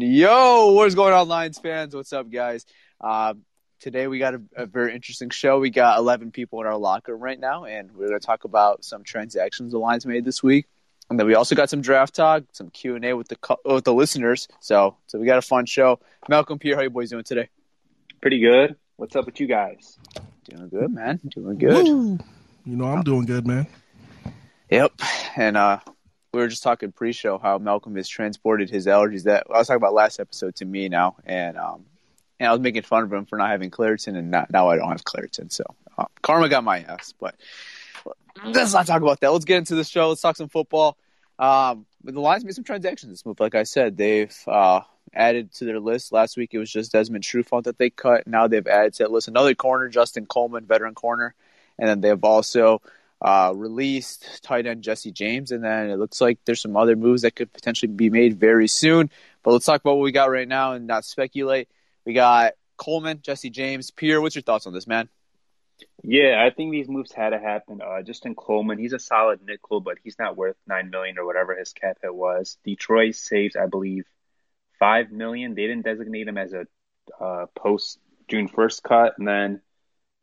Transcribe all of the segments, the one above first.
Yo, what is going on, Lions fans? What's up, guys? Uh, today we got a, a, very interesting show. We got 11 people in our locker room right now, and we're going to talk about some transactions the Lions made this week. And then we also got some draft talk, some Q and A with the with the listeners. So, so we got a fun show. Malcolm Pierre, how you boys doing today? Pretty good. What's up with you guys? Doing good, man. Doing good. Woo. You know, I'm doing good, man. Yep. And uh, we were just talking pre-show how Malcolm has transported his allergies that I was talking about last episode to me now, and um, and I was making fun of him for not having Claritin, and not, now I don't have Claritin. So uh, karma got my ass. But let's not talk about that. Let's get into the show. Let's talk some football. Um, the Lions made some transactions this move. Like I said, they've uh, added to their list. Last week it was just Desmond Trufant that they cut. Now they've added to that list another corner, Justin Coleman, veteran corner, and then they've also uh, released tight end Jesse James, and then it looks like there's some other moves that could potentially be made very soon. But let's talk about what we got right now and not speculate. We got Coleman, Jesse James, Pierre. What's your thoughts on this, man? Yeah, I think these moves had to happen. Uh, Justin Coleman, he's a solid nickel, but he's not worth nine million or whatever his cap hit was. Detroit saves, I believe, five million. They didn't designate him as a uh, post June first cut, and then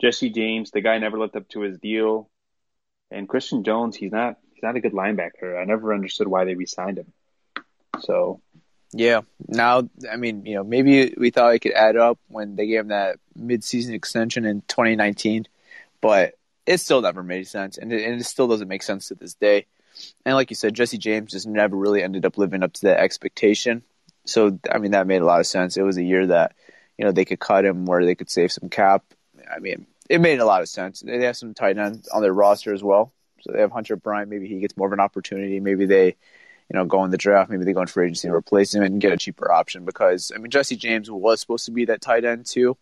Jesse James, the guy never lived up to his deal. And Christian Jones, he's not he's not a good linebacker. I never understood why they re-signed him. So yeah, now I mean, you know, maybe we thought it could add up when they gave him that mid-season extension in 2019, but it still never made sense, and it, and it still doesn't make sense to this day. And like you said, Jesse James just never really ended up living up to that expectation. So I mean, that made a lot of sense. It was a year that you know they could cut him where they could save some cap. I mean, it made a lot of sense. They have some tight ends on their roster as well. So they have Hunter Bryant. Maybe he gets more of an opportunity. Maybe they, you know, go in the draft. Maybe they go in free agency and replace him and get a cheaper option because I mean Jesse James was supposed to be that tight end too,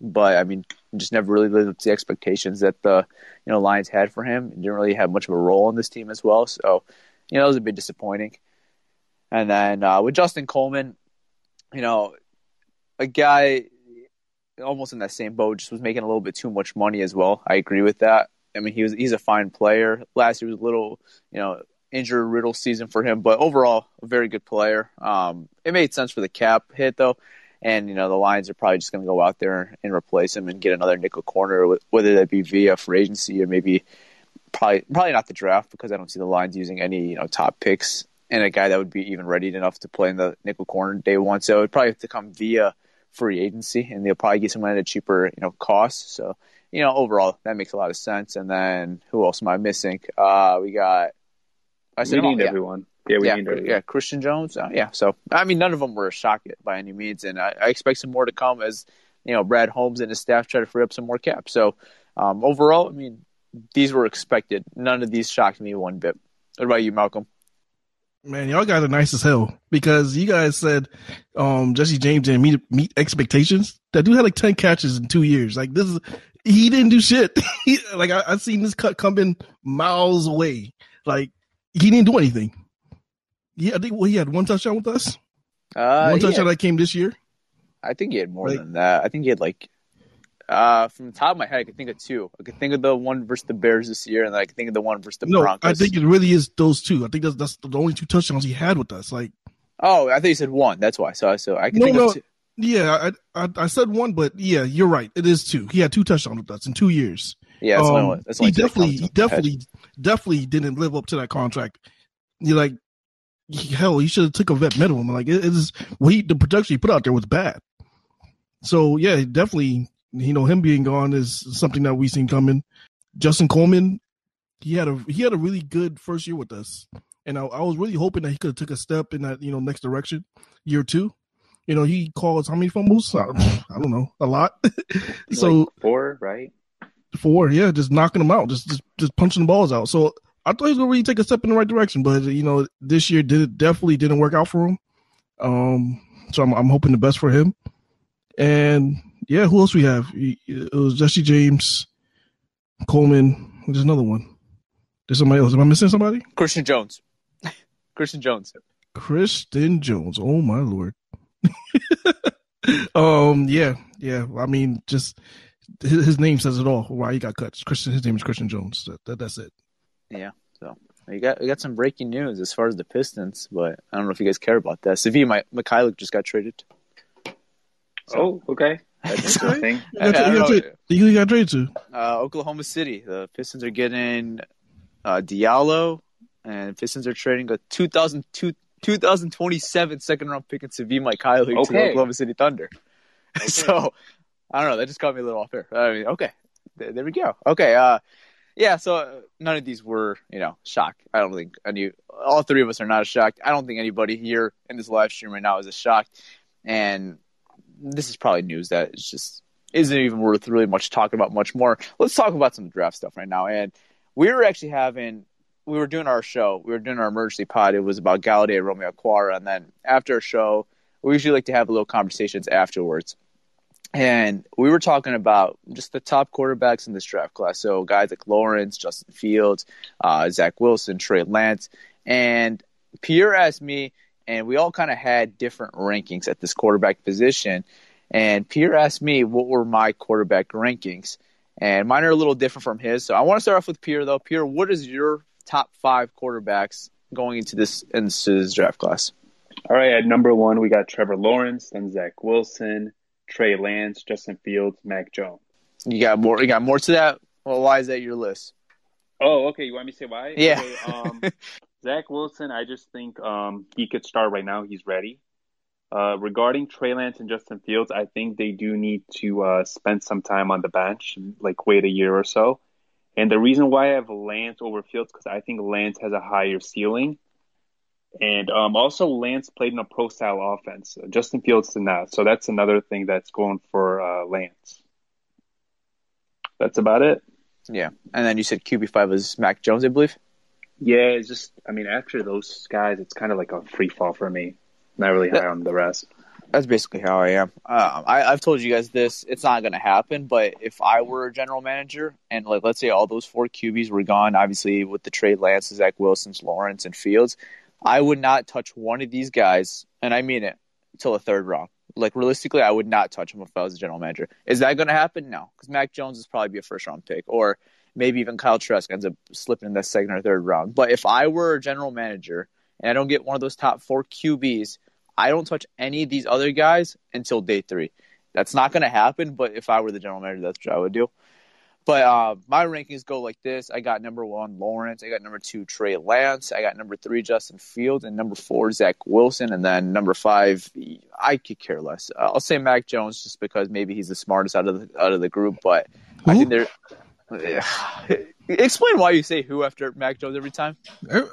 but I mean just never really lived up to the expectations that the you know Lions had for him. He didn't really have much of a role in this team as well. So you know it was a bit disappointing. And then uh, with Justin Coleman, you know, a guy almost in that same boat, just was making a little bit too much money as well. I agree with that. I mean, he was he's a fine player. Last year was a little, you know, injury riddle season for him, but overall a very good player. Um, it made sense for the cap hit though, and you know the Lions are probably just going to go out there and replace him and get another nickel corner, whether that be via free agency or maybe probably probably not the draft because I don't see the Lions using any you know top picks and a guy that would be even ready enough to play in the nickel corner day one. So it would probably have to come via free agency, and they'll probably get someone at a cheaper, you know, cost. So, you know, overall, that makes a lot of sense. And then who else am I missing? Uh, we got. I said, we need yeah. everyone. Yeah, we yeah, need everyone. Yeah, Christian Jones. Uh, yeah, so I mean, none of them were a shock by any means, and I, I, expect some more to come as you know Brad Holmes and his staff try to free up some more cap. So um, overall, I mean, these were expected. None of these shocked me one bit. What about you, Malcolm? Man, y'all guys are nice as hell because you guys said um, Jesse James didn't meet meet expectations. That dude had like ten catches in two years. Like this is he didn't do shit. he, like I, I seen this cut coming miles away. Like he didn't do anything. Yeah, I think well he had one touchdown with us. Uh, one touchdown had, that came this year. I think he had more than that. I think he had like Uh, from the top of my head, I can think of two. I can think of the one versus the Bears this year, and I can think of the one versus the No, Broncos. I think it really is those two. I think that's that's the only two touchdowns he had with us. Like, oh, I think you said one. That's why. So, I so I can No, think no. of two. yeah, I, I I said one, but yeah, you're right. It is two. He had two touchdowns with us in two years. Yeah, that's Um, one. That's he definitely, he off my head. definitely, definitely didn't live up to that contract. You're like, hell, he should have took a vet minimum. Like, it is what he, the production he put out there was bad. So yeah, definitely, you know, him being gone is something that we seen coming. Justin Coleman, he had a he had a really good first year with us, and I, I was really hoping that he could have took a step in that you know next direction, year two. You know, he caused how many fumbles? I, I don't know, a lot. so like four, right? four, yeah, just knocking them out, just just just punching the balls out. So I thought he was gonna really take a step in the right direction, but you know, this year did definitely didn't work out for him. Um, so I'm I'm hoping the best for him. And yeah, who else we have? It was Jesse James, Coleman. There's another one. There's somebody else. Am I missing somebody? Christian Jones. Christian Jones. Christian Jones. Oh my lord. um. Yeah. Yeah. I mean, just his, his name says it all. Why he got cut. Christian. His name is Christian Jones. That, that that's it. Yeah. So we got we got some breaking news as far as the Pistons, but I don't know if you guys care about that. Svi my Mykhailiuk just got traded. Oh, okay. That's Sorry? interesting. You I- I got, you don't got, know. who you got traded to? Uh, Oklahoma City. The Pistons are getting uh, Diallo, and Pistons are trading a 2002, 2027 second round pick in Svi Mykhailiuk to the Oklahoma City Thunder. so I don't know. That just caught me a little off there. I mean, okay, there, there we go. Okay, uh, yeah. So uh, none of these were, you know, shock. I don't think any. All three of us are not shocked. I don't think anybody here in this live stream right now is a shocked. And this is probably news that it's just isn't even worth really much talking about much more. Let's talk about some draft stuff right now. And we were actually having, we were doing our show, we were doing our emergency pod. It was about Golladay Romeo Okwara. And then after our show, we usually like to have a little conversations afterwards. And we were talking about just the top quarterbacks in this draft class. So guys like Lawrence, Justin Fields, uh, Zach Wilson, Trey Lance. And Pierre asked me, and we all kind of had different rankings at this quarterback position. And Pierre asked me what were my quarterback rankings, and mine are a little different from his. So I want to start off with Pierre, though. Pierre, what is your top five quarterbacks going into this into this draft class? All right, at number one, we got Trevor Lawrence, then Zach Wilson, Trey Lance, Justin Fields, Mac Jones. You got more. You got more to that. Well, why is that your list? Oh, okay. You want me to say why? Yeah. Okay, um, Zach Wilson, I just think um, he could start right now. He's ready. Uh, regarding Trey Lance and Justin Fields, I think they do need to uh, spend some time on the bench, like wait a year or so. And the reason why I have Lance over Fields because I think Lance has a higher ceiling, and um, also Lance played in a pro style offense. Justin Fields did not, so that's another thing that's going for uh, Lance. That's about it. Yeah, and then you said QB five was Mac Jones, I believe. Yeah, it's just I mean after those guys, it's kind of like a free fall for me. Not really high on the rest. That's basically how I am. Um, I, I've told you guys this; it's not going to happen. But if I were a general manager, and like let's say all those four QBs were gone, obviously with the trade Lance, Zach Wilson's, Lawrence, and Fields, I would not touch one of these guys, and I mean it, until the third round. Like realistically, I would not touch him if I was a general manager. Is that going to happen? No, because Mac Jones is probably be a first round pick, or maybe even Kyle Trask ends up slipping in the second or third round. But if I were a general manager and I don't get one of those top four QBs, I don't touch any of these other guys until day three. That's not going to happen, but if I were the general manager, that's what I would do. But uh, my rankings go like this: I got number one Lawrence, I got number two Trey Lance, I got number three Justin Fields, and number four Zach Wilson, and then number five I could care less. Uh, I'll say Mac Jones just because maybe he's the smartest out of the out of the group, but I Who? think there. Explain why you say who after Mac Jones every time.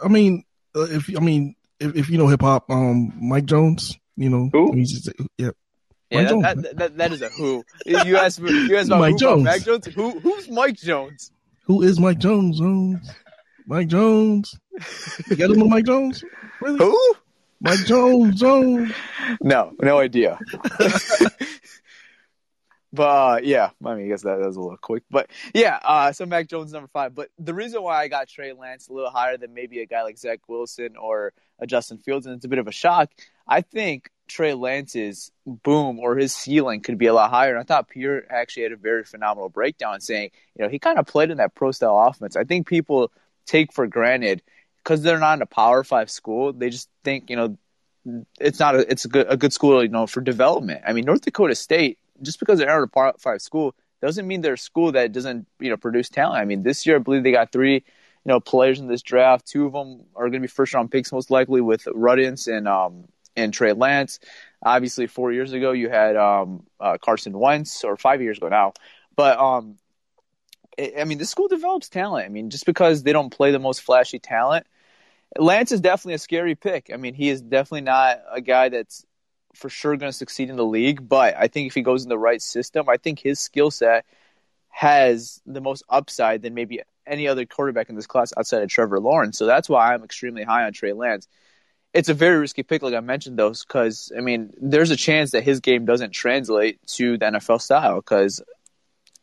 I mean, uh, if I mean, if, if you know hip hop, um, Mike Jones, you know, Who? just, yeah, Yeah, Mike Jones. that, that, that, that is a who. You asked me, you asked about Mike who, Jones. Mac Jones. Who who's Mike Jones? who is Mike Jones? Jones, Mike Jones. You got know Mike Jones? Really? Who? Mike Jones, Jones. No, no idea. but uh, yeah, I mean, I guess that, that was a little quick. But yeah, uh, so Mac Jones number five. But the reason why I got Trey Lance a little higher than maybe a guy like Zach Wilson or a Justin Fields, and it's a bit of a shock. I think Trey Lance's boom or his ceiling could be a lot higher. And I thought Pierre actually had a very phenomenal breakdown saying, you know, he kind of played in that pro style offense. I think people take for granted because they're not in a power five school, they just think, you know, it's not a it's a good a good school, you know, for development. I mean, North Dakota State, just because they're not a five school, doesn't mean they're a school that doesn't, you know, produce talent. I mean, this year I believe they got three you know, players in this draft. Two of them are going to be first round picks, most likely, with Radunz and um, and Trey Lance. Obviously, four years ago you had um, uh, Carson Wentz, or five years ago now. But um, I mean, the school develops talent. I mean, just because they don't play the most flashy talent, Lance is definitely a scary pick. I mean, he is definitely not a guy that's for sure going to succeed in the league. But I think if he goes in the right system, I think his skill set has the most upside than maybe any other quarterback in this class outside of Trevor Lawrence. So that's why I'm extremely high on Trey Lance. It's a very risky pick, like I mentioned, though, because I mean, there's a chance that his game doesn't translate to the NFL style. Because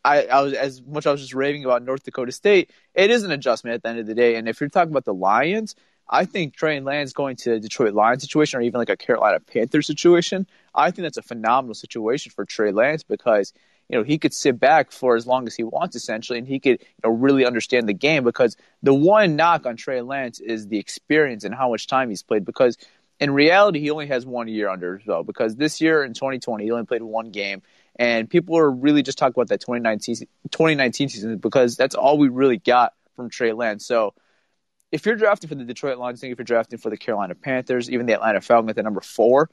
I, I was as much I was just raving about North Dakota State, it is an adjustment at the end of the day. And if you're talking about the Lions, I think Trey Lance going to a Detroit Lions situation or even like a Carolina Panthers situation, I think that's a phenomenal situation for Trey Lance because you know, he could sit back for as long as he wants, essentially, and he could, you know, really understand the game. Because the one knock on Trey Lance is the experience and how much time he's played. Because in reality, he only has one year under his belt. Because this year in 2020, he only played one game, and people are really just talking about that 2019 2019 season because that's all we really got from Trey Lance. So. If you're drafting for the Detroit Lions, think if you're drafting for the Carolina Panthers, even the Atlanta Falcons at number four,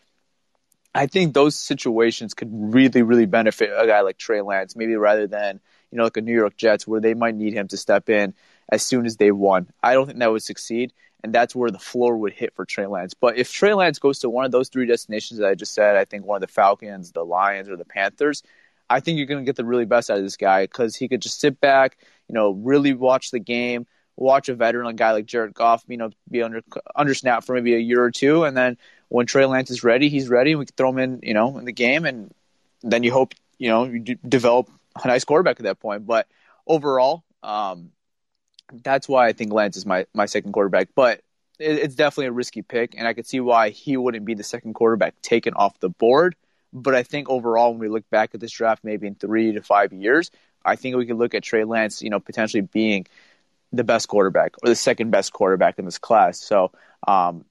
I think those situations could really, really benefit a guy like Trey Lance, maybe rather than, you know, like a New York Jets where they might need him to step in as soon as they won. I don't think that would succeed, and that's where the floor would hit for Trey Lance. But if Trey Lance goes to one of those three destinations that I just said, I think one of the Falcons, the Lions, or the Panthers, I think you're going to get the really best out of this guy because he could just sit back, you know, really watch the game, watch a veteran, a guy like Jared Goff, you know, be under under snap for maybe a year or two, and then when Trey Lance is ready, he's ready. We can throw him in, you know, in the game, and then you hope, you know, you d- develop a nice quarterback at that point. But overall, um, that's why I think Lance is my my second quarterback. But it, it's definitely a risky pick, and I could see why he wouldn't be the second quarterback taken off the board. But I think overall, when we look back at this draft, maybe in three to five years, I think we could look at Trey Lance, you know, potentially being the best quarterback or the second best quarterback in this class. So um,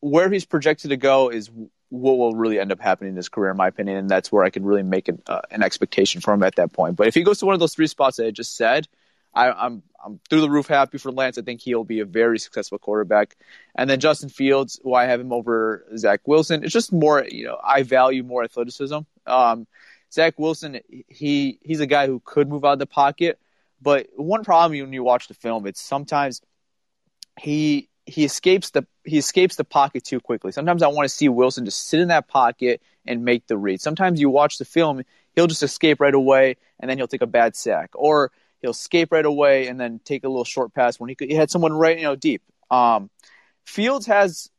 where he's projected to go is what will really end up happening in his career, in my opinion, and that's where I can really make an, uh, an expectation for him at that point. But if he goes to one of those three spots that I just said, I, am I'm, I'm through the roof happy for Lance. I think he'll be a very successful quarterback. And then Justin Fields, why I have him over Zach Wilson? It's just more, you know, I value more athleticism. Um, Zach Wilson, he he's a guy who could move out of the pocket, but one problem when you watch the film, it's sometimes he he escapes the he escapes the pocket too quickly. Sometimes I want to see Wilson just sit in that pocket and make the read. Sometimes you watch the film, he'll just escape right away and then he'll take a bad sack, or he'll escape right away and then take a little short pass when he, could, he had someone right you know deep. Um, Fields has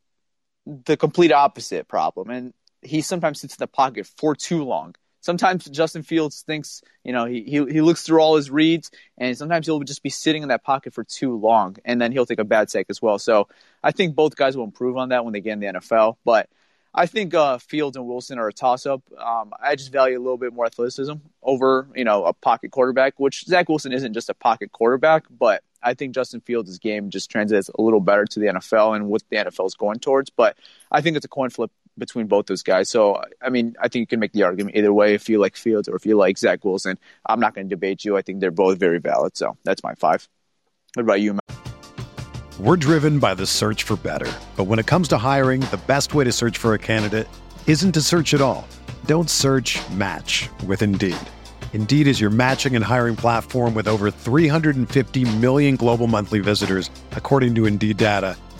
the complete opposite problem, and he sometimes sits in the pocket for too long sometimes Justin Fields thinks, you know, he, he, he looks through all his reads, and sometimes he'll just be sitting in that pocket for too long, and then he'll take a bad sack as well. So I think both guys will improve on that when they get in the NFL. But I think uh, Fields and Wilson are a toss up. Um, I just value a little bit more athleticism over, you know, a pocket quarterback, which Zach Wilson isn't just a pocket quarterback, but I think Justin Fields' game just translates a little better to the NFL and what the NFL is going towards. But I think it's a coin flip between both those guys. So, I mean, I think you can make the argument either way if you like Fields or if you like Zach Wilson. I'm not going to debate you. I think they're both very valid. So that's my five. What about you, Matt? We're driven by the search for better. But when it comes to hiring, the best way to search for a candidate isn't to search at all. Don't search match with Indeed. Indeed is your matching and hiring platform with over 350 million global monthly visitors, according to Indeed data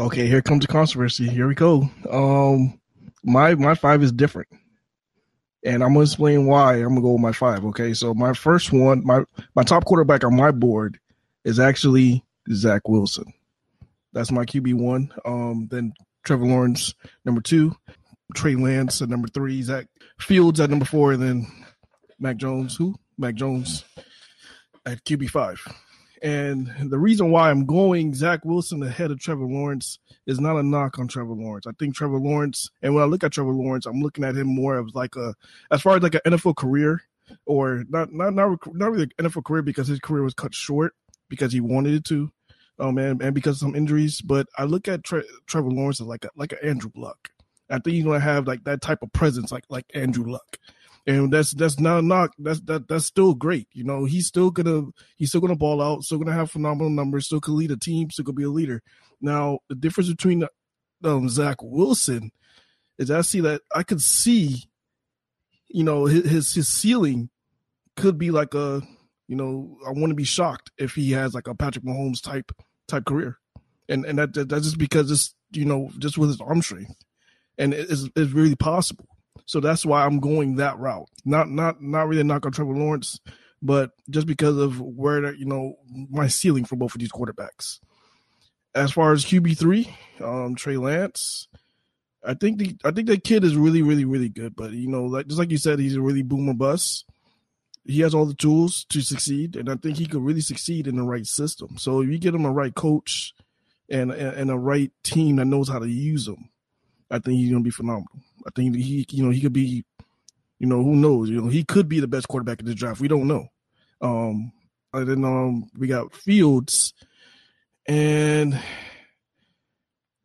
Okay, here comes the controversy. Here we go. Um, my my five is different, and I'm gonna explain why. I'm gonna go with my five. Okay, so my first one, my my top quarterback on my board is actually Zach Wilson. That's my QB one. Um, then Trevor Lawrence number two, Trey Lance at number three, Zach Fields at number four, and then Mac Jones. Who? Mac Jones at QB five. And the reason why I'm going Zach Wilson ahead of Trevor Lawrence is not a knock on Trevor Lawrence. I think Trevor Lawrence, and when I look at Trevor Lawrence, I'm looking at him more as like a, as far as like an NFL career, or not not not not really an NFL career because his career was cut short because he wanted it to, um, and, and because of some injuries. But I look at Tre- Trevor Lawrence as like a, like an Andrew Luck. I think he's gonna have like that type of presence, like like Andrew Luck and that's that's not knock. That's that that's still great. You know, he's still gonna he's still gonna ball out, still gonna have phenomenal numbers, still could lead a team, still could be a leader. Now, the difference between um, Zach Wilson is I see that I could see, you know, his his ceiling could be like a, you know, I want to be shocked if he has like a Patrick Mahomes type type career, and and that, that that's just because it's you know just with his arm strength, and it's it's really possible. So that's why I'm going that route. Not not not really knock on Trevor Lawrence, but just because of where you know my ceiling for both of these quarterbacks. As far as QB three, um, Trey Lance, I think the I think that kid is really really really good. But you know, like just like you said, he's a really boomer bust. He has all the tools to succeed, and I think he could really succeed in the right system. So if you get him a right coach and and a right team that knows how to use him, I think he's gonna be phenomenal. I think he, you know, he could be, you know, who knows? You know, he could be the best quarterback in this draft. We don't know. Um, and then um, we got Fields, and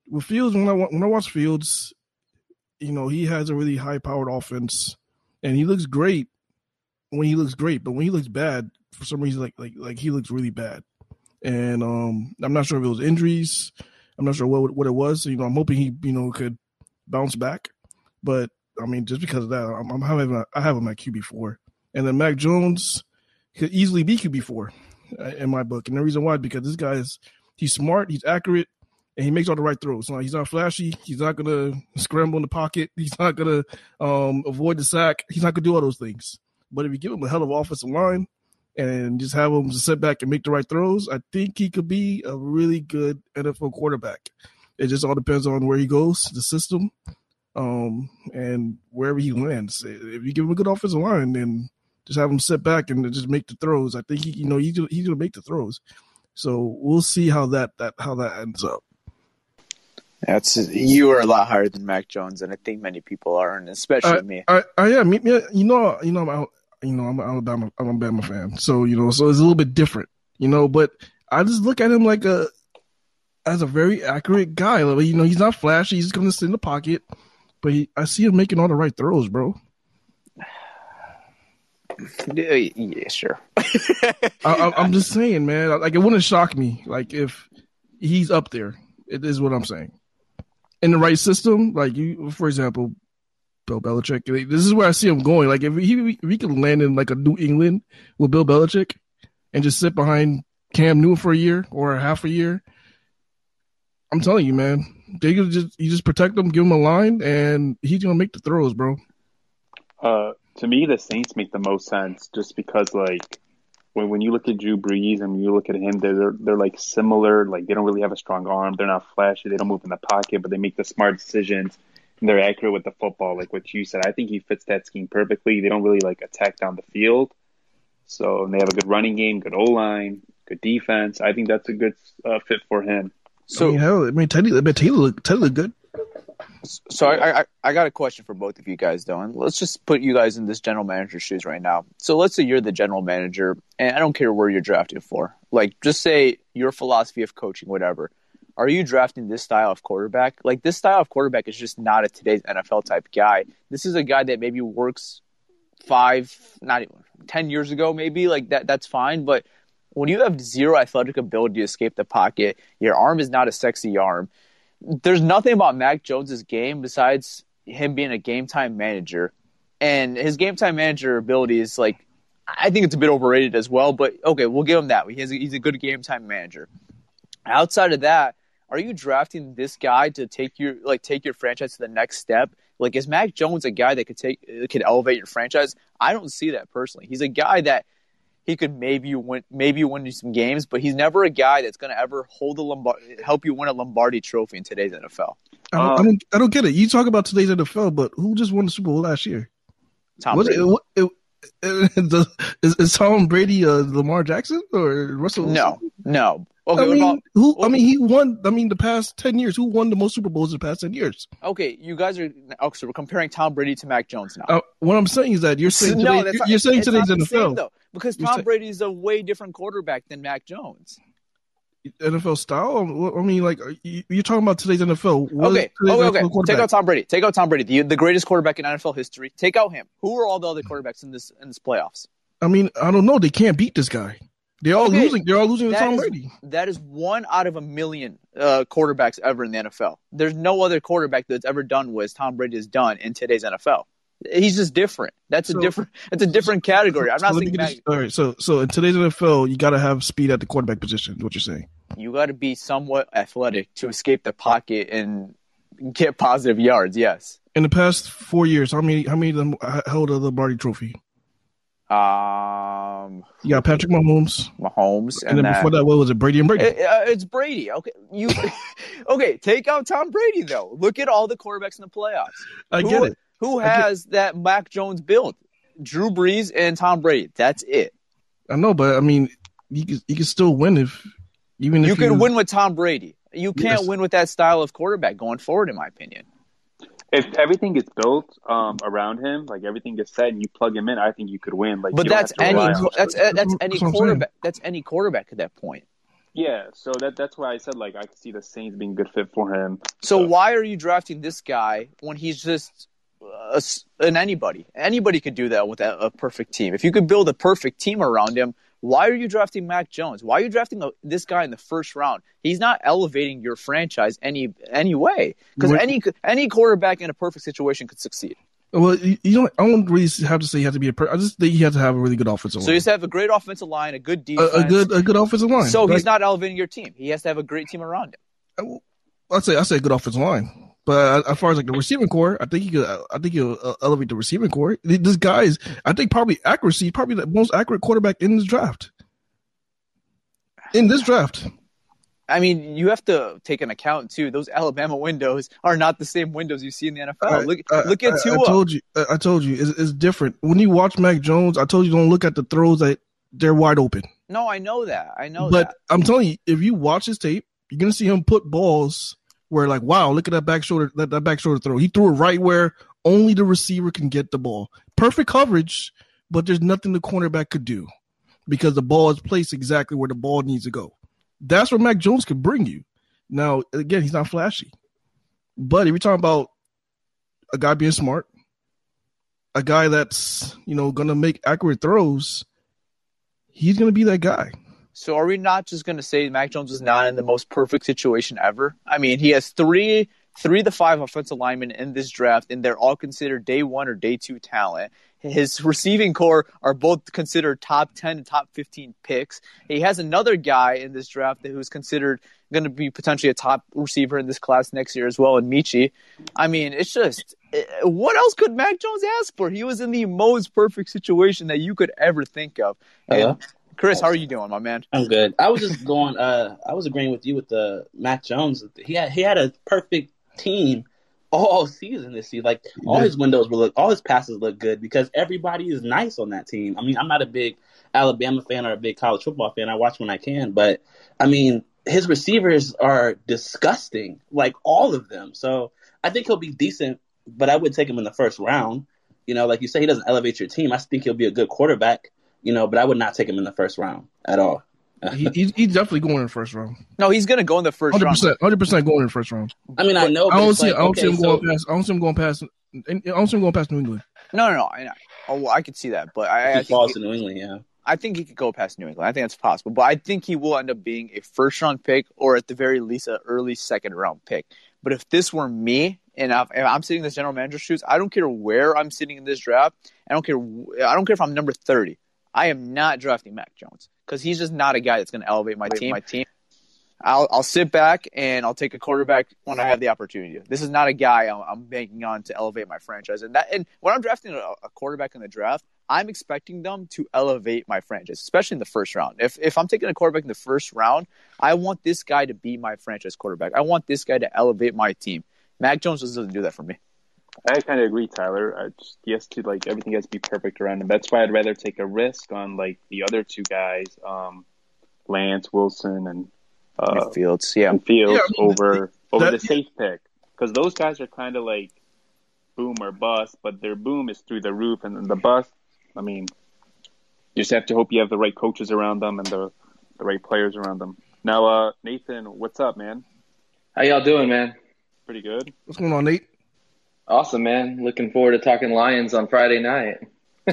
with Fields, when I when I watch Fields, you know, he has a really high powered offense, and he looks great when he looks great, but when he looks bad, for some reason, like like like he looks really bad. And um, I'm not sure if it was injuries. I'm not sure what what it was. So, you know, I'm hoping he you know could bounce back. But I mean, just because of that, I'm, I'm having a, I have him at QB four, and then Mac Jones could easily be QB four uh, in my book. And the reason why because this guy is he's smart, he's accurate, and he makes all the right throws. He's not flashy. He's not gonna scramble in the pocket. He's not gonna um, avoid the sack. He's not gonna do all those things. But if you give him a hell of offensive line and just have him sit back and make the right throws, I think he could be a really good NFL quarterback. It just all depends on where he goes, the system, um, and wherever he lands. If you give him a good offensive line, then just have him sit back and just make the throws. I think he, you know, he's he's gonna make the throws. So we'll see how that that how that ends up. That's you are a lot higher than Mac Jones, and I think many people are, and especially I, me. I, I am. You know, you know, I'm, you know, I'm an Alabama, I'm a Alabama fan, so you know, so it's a little bit different, you know. But I just look at him like a as a very accurate guy. Like, you know, he's not flashy. He's going to sit in the pocket, but he, I see him making all the right throws, bro. Yeah, sure. I, am just saying, man. Like, it wouldn't shock me, like if he's up there. It is what I'm saying. In the right system, like you, for example, Bill Belichick. This is where I see him going. Like if he if he could land in like a New England with Bill Belichick and just sit behind Cam Newton for a year or half a year, I'm telling you, man, just you just protect him, give him a line, and he's gonna make the throws, bro. Uh, to me, the Saints make the most sense just because, like, when when you look at Drew Brees and you look at him, they're, they're they're like similar. Like, they don't really have a strong arm. They're not flashy. They don't move in the pocket, but they make the smart decisions. And they're accurate with the football, like what you said. I think he fits that scheme perfectly. They don't really like attack down the field, so they have a good running game, good O line, good defense. I think that's a good uh, fit for him. So I mean, hell, I mean, Teddy, but Taylor, look, Teddy look good. So I, I I got a question for both of you guys, though, and let's just put you guys in this general manager's shoes right now. So let's say you're the general manager, and I don't care where you're drafted for. Like, just say your philosophy of coaching, whatever. are you drafting this style of quarterback? Like this style of quarterback is just not a today's NFL type guy. This is a guy that maybe works five, not even ten years ago, maybe like that. That's fine, but when you have zero athletic ability to escape the pocket, your arm is not a sexy arm. There's nothing about Mac Jones's game besides him being a game time manager, and his game time manager ability is like I think it's a bit overrated as well. But okay, we'll give him that. He has he's a good game time manager. Outside of that, are you drafting this guy to take your like take your franchise to the next step? Like, is Mac Jones a guy that could take could elevate your franchise? I don't see that personally. He's a guy that he could maybe win maybe win you some games, but he's never a guy that's going to ever hold a Lombardi, help you win a Lombardi Trophy in today's NFL. I don't, um, I don't, I don't get it. You talk about today's NFL, but who just won the Super Bowl last year? Tom Brady. It, it, it, is, is Tom Brady uh, Lamar Jackson or Russell? No, no. Okay, I mean, about, who? I mean, he won. I mean, the past ten years, who won the most Super Bowls in the past ten years? Okay, you guys are. Oh, so we're comparing Tom Brady to Mac Jones now. Uh, what I'm saying is that you're saying today, no, you're, not, you're saying today's NFL same, though, because Tom Brady is a way different quarterback than Mac Jones. NFL style? I mean, like you're talking about today's NFL. What okay, today's okay, NFL okay. Take out Tom Brady. Take out Tom Brady, the, the greatest quarterback in NFL history. Take out him. Who are all the other quarterbacks in this in this playoffs? I mean, I don't know. They can't beat this guy. They're all okay. losing. They're all losing to Tom is, Brady. That is one out of a million uh, quarterbacks ever in the NFL. There's no other quarterback that's ever done what Tom Brady has done in today's NFL. He's just different. That's so, a different. That's a different category. I'm so not saying that. All right. So, so in today's NFL, you got to have speed at the quarterback position. Is what you're saying? You got to be somewhat athletic to escape the pocket and get positive yards. Yes. In the past four years, how many how many of them held the Lombardi Trophy? Um, you got Patrick Mahomes, Mahomes, and, and then that, before that, what was it? Brady and Brady. It, uh, it's Brady. Okay, you okay? Take out Tom Brady though. Look at all the quarterbacks in the playoffs. I who, get it. Who has that Mac Jones build? Drew Brees and Tom Brady. That's it. I know, but I mean, you can you can still win if even you if can win with Tom Brady. You can't yes. win with that style of quarterback going forward, in my opinion if everything gets built um, around him, like everything gets set, and you plug him in, I think you could win. Like, but that's any that's that's any quarterback. That's any quarterback at that point. Yeah, so that that's why I said like I could see the Saints being a good fit for him. So, so. why are you drafting this guy when he's just uh, an anybody? Anybody could do that with a, a perfect team. If you could build a perfect team around him, why are you drafting Mac Jones? Why are you drafting a, this guy in the first round? He's not elevating your franchise any any way because any any quarterback in a perfect situation could succeed. Well, you don't. I don't really have to say he has to be a. Per- I just think he has to have a really good offensive line. So he has to have a great offensive line, a good defense, a, a good a good offensive line. So like, he's not elevating your team. He has to have a great team around him. I say I say a good offensive line. But as far as like the receiving core, I think he could. I think he'll uh, elevate the receiving core. This guy is, I think, probably accuracy, probably the most accurate quarterback in this draft. In this draft. I mean, you have to take an account too. Those Alabama windows are not the same windows you see in the NFL. look, I, look at Tua. I told you. I told you. It's, it's, different when you watch Mac Jones. I told you don't look at the throws that they're wide open. No, I know that. I know. That. But that. I'm telling you, if you watch his tape, you're gonna see him put balls where like, wow, look at that back shoulder, that, that back shoulder throw. He threw it right where only the receiver can get the ball. Perfect coverage, but there's nothing the cornerback could do because the ball is placed exactly where the ball needs to go. That's where Mac Jones can bring you. Now, again, he's not flashy, but if you're talking about a guy being smart, a guy that's you know gonna make accurate throws, he's gonna be that guy. So are we not just going to say Mac Jones is not in the most perfect situation ever? I mean, he has three three to five offensive linemen in this draft, and they're all considered day one or day two talent. His receiving core are both considered top 10 and top 15 picks. He has another guy in this draft who's considered going to be potentially a top receiver in this class next year as well, in Metchie. I mean, it's just eh, what else could Mac Jones ask for? He was in the most perfect situation that you could ever think of. And Chris, how are you doing, my man? I'm good. I was just going. Uh, I was agreeing with you with the Mac Jones. He had he had a perfect team all season this season. Like all his windows will look, all his passes look good because everybody is nice on that team. I mean, I'm not a big Alabama fan or a big college football fan. I watch when I can, but I mean, his receivers are disgusting, like all of them. So I think he'll be decent, but I would take him in the first round. You know, like you say, he doesn't elevate your team. I think he'll be a good quarterback. You know, but I would not take him in the first round at all. he, he's, he's definitely going in the first round. No, he's gonna go in the first Hundred round. percent, hundred percent going in the first round. I mean, I know. I don't see. like, I don't okay, see him so- going past. I don't see him going past. I don't see him going past New England. No, no, no. I, oh, I could see that, but I, If I he think falls to New England, yeah. I think he could go past New England. I think that's possible, but I think he will end up being a first round pick or at the very least an early second round pick. But if this were me and if if I'm sitting in this general manager's shoes, I don't care where I'm sitting in this draft. I don't care. I don't care if I'm number thirty. I am not drafting Mac Jones because he's just not a guy that's going to elevate my team. My team. I'll I'll sit back and I'll take a quarterback when I have the opportunity. This is not a guy I'm, I'm banking on to elevate my franchise. And that and when I'm drafting a, a quarterback in the draft, I'm expecting them to elevate my franchise, especially in the first round. If if I'm taking a quarterback in the first round, I want this guy to be my franchise quarterback. I want this guy to elevate my team. Mac Jones doesn't do that for me. I kind of agree, Tyler. I just, he has to like everything has to be perfect around him. That's why I'd rather take a risk on like the other two guys, um, Lance Wilson and uh, Fields, yeah. and Fields Yeah, I mean, over over the safe pick because those guys are kind of like boom or bust, but their boom is through the roof, and then the bust. I mean, you just have to hope you have the right coaches around them and the the right players around them. Now, uh, Nathan, what's up, man? How y'all doing, man? Pretty good. What's going on, Nate? Awesome, man. Looking forward to talking Lions on Friday night.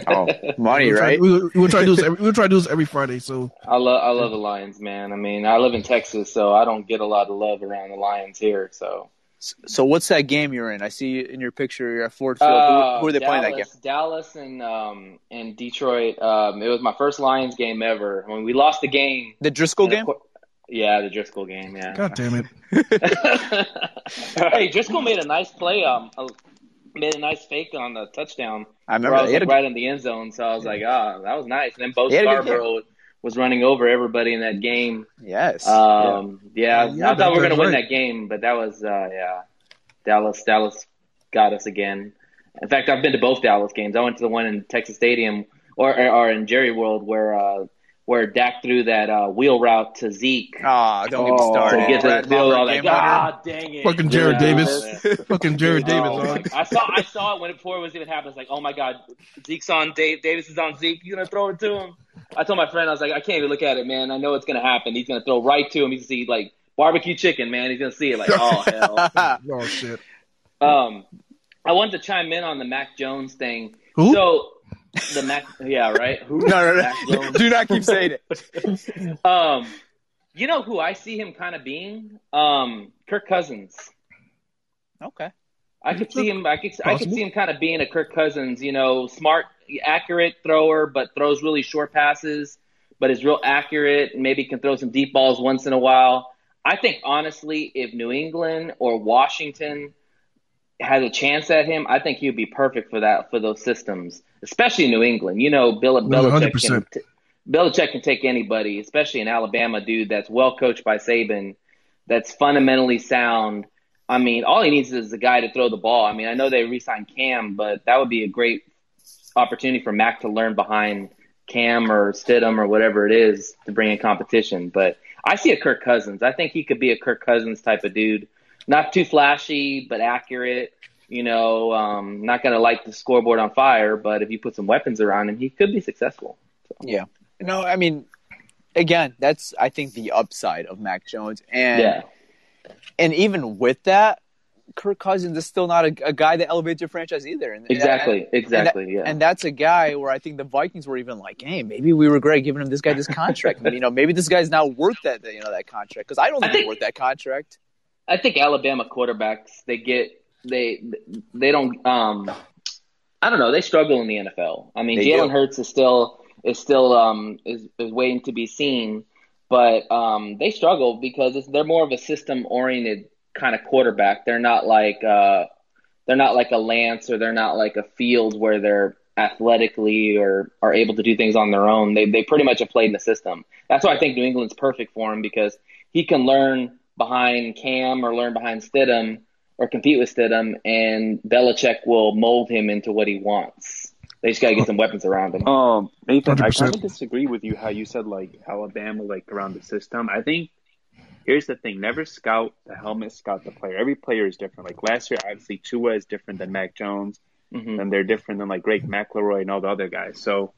Oh, money, We'll try, right? we, we'll try to do this. Every, we'll try to do this every Friday. So I love I love the Lions, man. I mean, I live in Texas, so I don't get a lot of love around the Lions here. So So what's that game you're in? I see in your picture you're at Ford Field. Uh, who, who are they Dallas, playing that game? Dallas and um and Detroit. Um, it was my first Lions game ever. When we lost the game, The Driscoll game? cour- yeah, the Driscoll game. Yeah. God damn it! hey, Driscoll made a nice play. Um, made a nice fake on the touchdown. I remember I was He had like a- right in the end zone, so I was like, ah, that was nice. And then Bo He had a good Scarbrough was running over everybody in that game. Yes. Um, yeah, Yeah, I thought we were that's gonna win that game, but that was uh, yeah, Dallas. Dallas got us again. In fact, I've been to both Dallas games. I went to the one in Texas Stadium or or, or in Jerry World where uh, where Dak threw that uh, wheel route to Zeke. Ah, don't get me to started. get to Brad the field, I Maher was like, game winner. ah, dang it. Fucking Jared Yeah, Davis. Fucking Jarrad Davis. Oh, dog. I saw I saw it when before it was even happening. It's like, oh my god, Zeke's on Dave. Davis is on Zeke. You gonna throw it to him? I told my friend, I was like, I can't even look at it, man. I know it's gonna happen. He's gonna throw right to him. He's gonna see like barbecue chicken, man. He's gonna see it like, oh hell. Oh shit. Um, I wanted to chime in on the Mac Jones thing. Who? So the Mac, yeah, right. Who? No, no, Mac no. Do not keep saying it. Um, you know who I see him kind of being? Um, Kirk Cousins. Okay. I could see him. I could. I could see him kind of being a Kirk Cousins. You know, smart, accurate thrower, but throws really short passes. But is real accurate. Maybe can throw some deep balls once in a while. I think honestly, if New England or Washington has a chance at him, I think he would be perfect for that for those systems, especially New England. You know, Bill Belichick can 100%. t- Belichick can take anybody, especially an Alabama dude that's well coached by Saban, that's fundamentally sound. I mean, all he needs is a guy to throw the ball. I mean, I know they re-signed Cam, but that would be a great opportunity for Mac to learn behind Cam or Stidham or whatever it is to bring in competition. But I see a Kirk Cousins. I think he could be a Kirk Cousins type of dude. Not too flashy, but accurate. You know, um, not going to light the scoreboard on fire, but if you put some weapons around him, he could be successful. Yeah. No, I mean, again, that's I think the upside of Mac Jones, and yeah. and even with that, Kirk Cousins is still not a, a guy that elevates your franchise either. And, Exactly, and- exactly, and that- yeah. And that's a guy where I think the Vikings were even like, hey, maybe we regret giving him this guy this contract. you know, maybe this guy's not worth that you know that contract because I don't I think, he's think- worth that contract. I think Alabama quarterbacks they get they they don't um I don't know they struggle in the NFL. I mean They Jalen do. Hurts is still is still um is, is waiting to be seen, but um they struggle because it's, they're more of a system oriented kind of quarterback. They're not like uh they're not like a Lance or they're not like a Fields where they're athletically or are able to do things on their own. They they pretty much have played in the system. That's why I think New England's perfect for him because he can learn behind Cam or learn behind Stidham or compete with Stidham, and Belichick will mold him into what he wants. They just got to get some weapons around him. Um, Nathan, I 100%. kind of disagree with you how you said like Alabama, like around the system. I think here's the thing: never scout the helmet, scout the player. Every player is different. Like last year, obviously Tua is different than Mac Jones, Mhm. and they're different than like Greg McElroy and all the other guys. So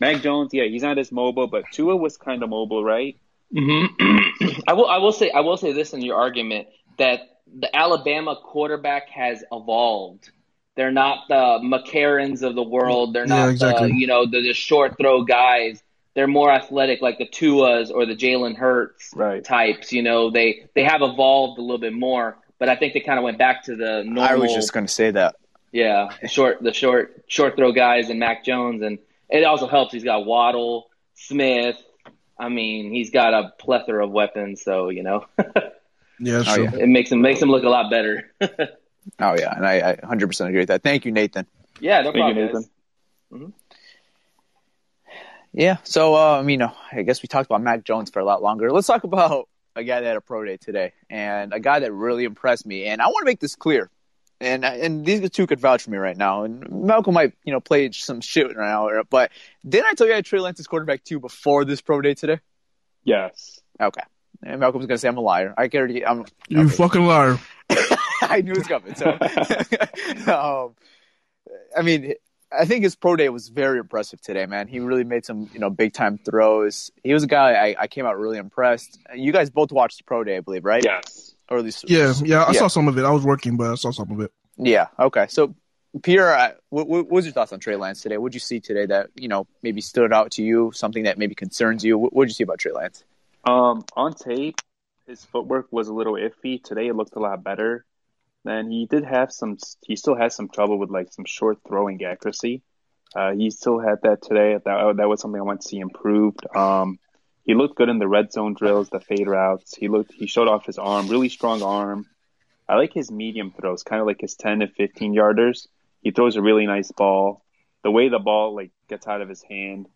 Mac Jones, yeah, he's not as mobile, but Tua was kind of mobile, right? Mm-hmm. I will. I will say. I will say this in your argument that the Alabama quarterback has evolved. They're not the McCarrons of the world. They're not Yeah, exactly. the you know the, the short throw guys. They're more athletic, like the Tuas or the Jalen Hurts Right. types. You know, they they have evolved a little bit more. But I think they kind of went back to the normal. I was just going to say that. Yeah, the short, the short, short throw guys and Mac Jones, and it also helps. He's got Waddle, Smith. I mean, he's got a plethora of weapons, so you know, Yeah, that's Oh, true. yeah. it makes him makes him look a lot better. Oh yeah, and I, I 100% agree with that. Thank you, Nathan. yeah, no Thank you, problem. Nathan. guys. Yeah. So uh, I mean, uh, I guess we talked about Mac Jones for a lot longer. Let's talk about a guy that had a pro day today, and a guy that really impressed me. And I want to make this clear. And and these two could vouch for me right now. And Malcolm might you know play some shit right now, but didn't I tell you I had Trey Lance's quarterback too before this pro day today? Yes. Okay. And Malcolm's gonna say I'm a liar. I can already. I'm. You okay. fucking liar. I knew it was coming. So, um, I mean, I think his pro day was very impressive today, man. He really made some, you know, big time throws. He was a guy I, I came out really impressed. You guys both watched the pro day, I believe, right? Yes. Or at least, Yeah, yeah. I Yeah. saw some of it. I was working, but I saw some of it. yeah. Okay. So, Pierre, uh, what, what was your thoughts on Trey Lance today? What did you see today that you know maybe stood out to you? Something that maybe concerns you? What did you see about Trey Lance? Um, on tape, his footwork was a little iffy. Today, it looked a lot better. Then he did have some. He still had some trouble with like some short throwing accuracy. Uh, he still had that today. That that was something I want to see improved. Um, he looked good in the red zone drills, the fade routes. He looked. He showed off his arm, really strong arm. I like his medium throws, kind of like his ten to fifteen yarders. He throws a really nice ball. The way the ball like gets out of his hand,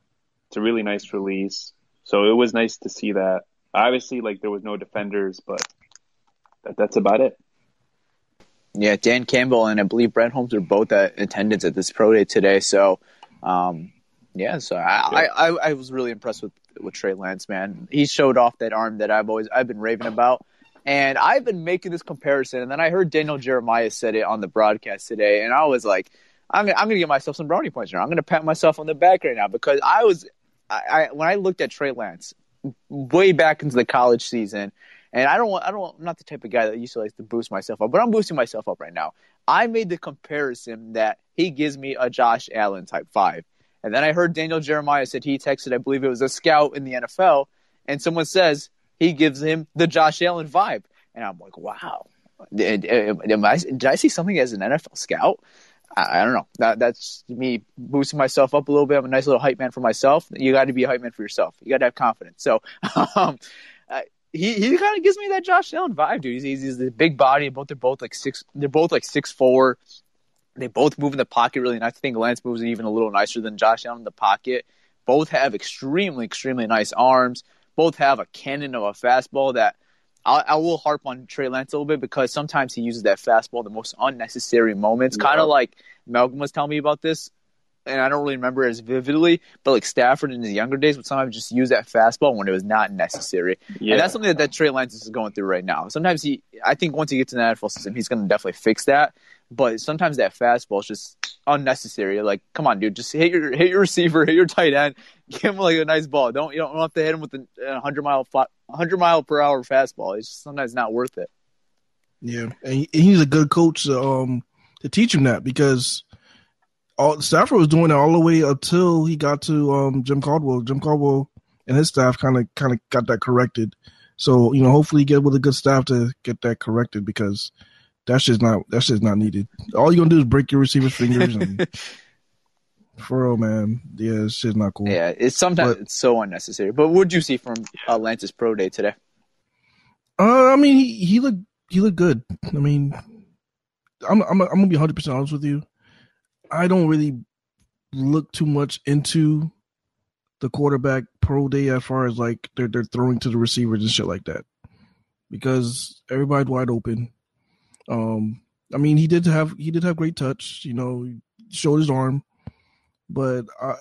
it's a really nice release. So it was nice to see that. Obviously, like there was no defenders, but that, that's about it. Yeah, Dan Campbell and I believe Brad Holmes are both at attendance at this pro day today. So, um, yeah, so I, I, I was really impressed with with Trey Lance, man. He showed off that arm that I've always I've been raving about, and I've been making this comparison. And then I heard Daniel Jeremiah said it on the broadcast today, and I was like, I'm I'm gonna give myself some brownie points here. I'm gonna pat myself on the back right now because I was I, I when I looked at Trey Lance way back into the college season. And I don't want, I don't, want, I'm not the type of guy that used to like to boost myself up, but I'm boosting myself up right now. I made the comparison that he gives me a Josh Allen type five. And then I heard Daniel Jeremiah said he texted, I believe it was a scout in the NFL, and someone says he gives him the Josh Allen vibe. And I'm like, wow. Did, I, did I see something as an NFL scout? I, I don't know. That, that's me boosting myself up a little bit. I'm a nice little hype man for myself. You got to be a hype man for yourself. You got to have confidence. So, um, uh, he he kind of gives me that Josh Allen vibe, dude. He's, he's, he's the big body. Both they're both like six. They're both like six four. They both move in the pocket really nice. I think Lance moves even a little nicer than Josh Allen in the pocket. Both have extremely extremely nice arms. Both have a cannon of a fastball that I, I will harp on Trey Lance a little bit because sometimes he uses that fastball in the most unnecessary moments. Kind of like Malcolm was telling me about this and I don't really remember it as vividly, but like Stafford in his younger days would sometimes just use that fastball when it was not necessary. Yeah. And that's something that, that Trey Lance is going through right now. Sometimes he, I think once he gets in the NFL system, he's going to definitely fix that. But sometimes that fastball is just unnecessary. Like, come on, dude, just hit your hit your receiver, hit your tight end, give him like a nice ball. Don't you don't have to hit him with a hundred mile hundred mile per hour fastball. It's just sometimes not worth it. Yeah, and he's a good coach um, to teach him that because all Stafford was doing it all the way until he got to um, Jim Caldwell. Jim Caldwell and his staff kind of kind of got that corrected. So you know, hopefully, he get with a good staff to get that corrected because that's just not that's just not needed. All you're gonna do is break your receiver's fingers. And, for real, man, yeah, it's just not cool. Yeah, it's sometimes But- it's so unnecessary. But what did you see from uh, Lance's pro day today? Uh, I mean, he he looked he looked good. I mean, I'm I'm I'm gonna be 100 percent honest with you. I don't really look too much into the quarterback pro day as far as like they're they're throwing to the receivers and shit like that because everybody's wide open. Um, I mean, he did have he did have great touch. You know, showed his arm, but I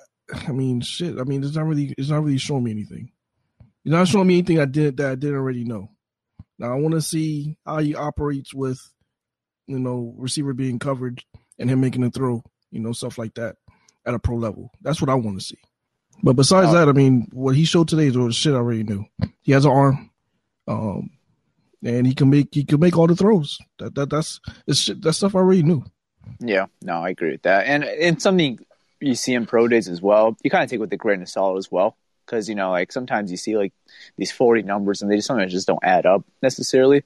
I mean, shit. I mean, it's not really it's not really showing me anything. It's not showing me anything I did that I didn't already know. Now I want to see how he operates with, you know, receiver being covered and him making a throw, you know, stuff like that at a pro level. That's what I want to see. But besides that, I mean, what he showed today is what shit I already knew. He has an arm, um, and he can make he can make all the throws. That that that's it's that stuff I already knew. Yeah, no, I agree with that, and it's something you see in pro days as well. You kind of take with the grain of salt as well, because you know, like sometimes you see like these forty numbers, and they just sometimes just don't add up necessarily.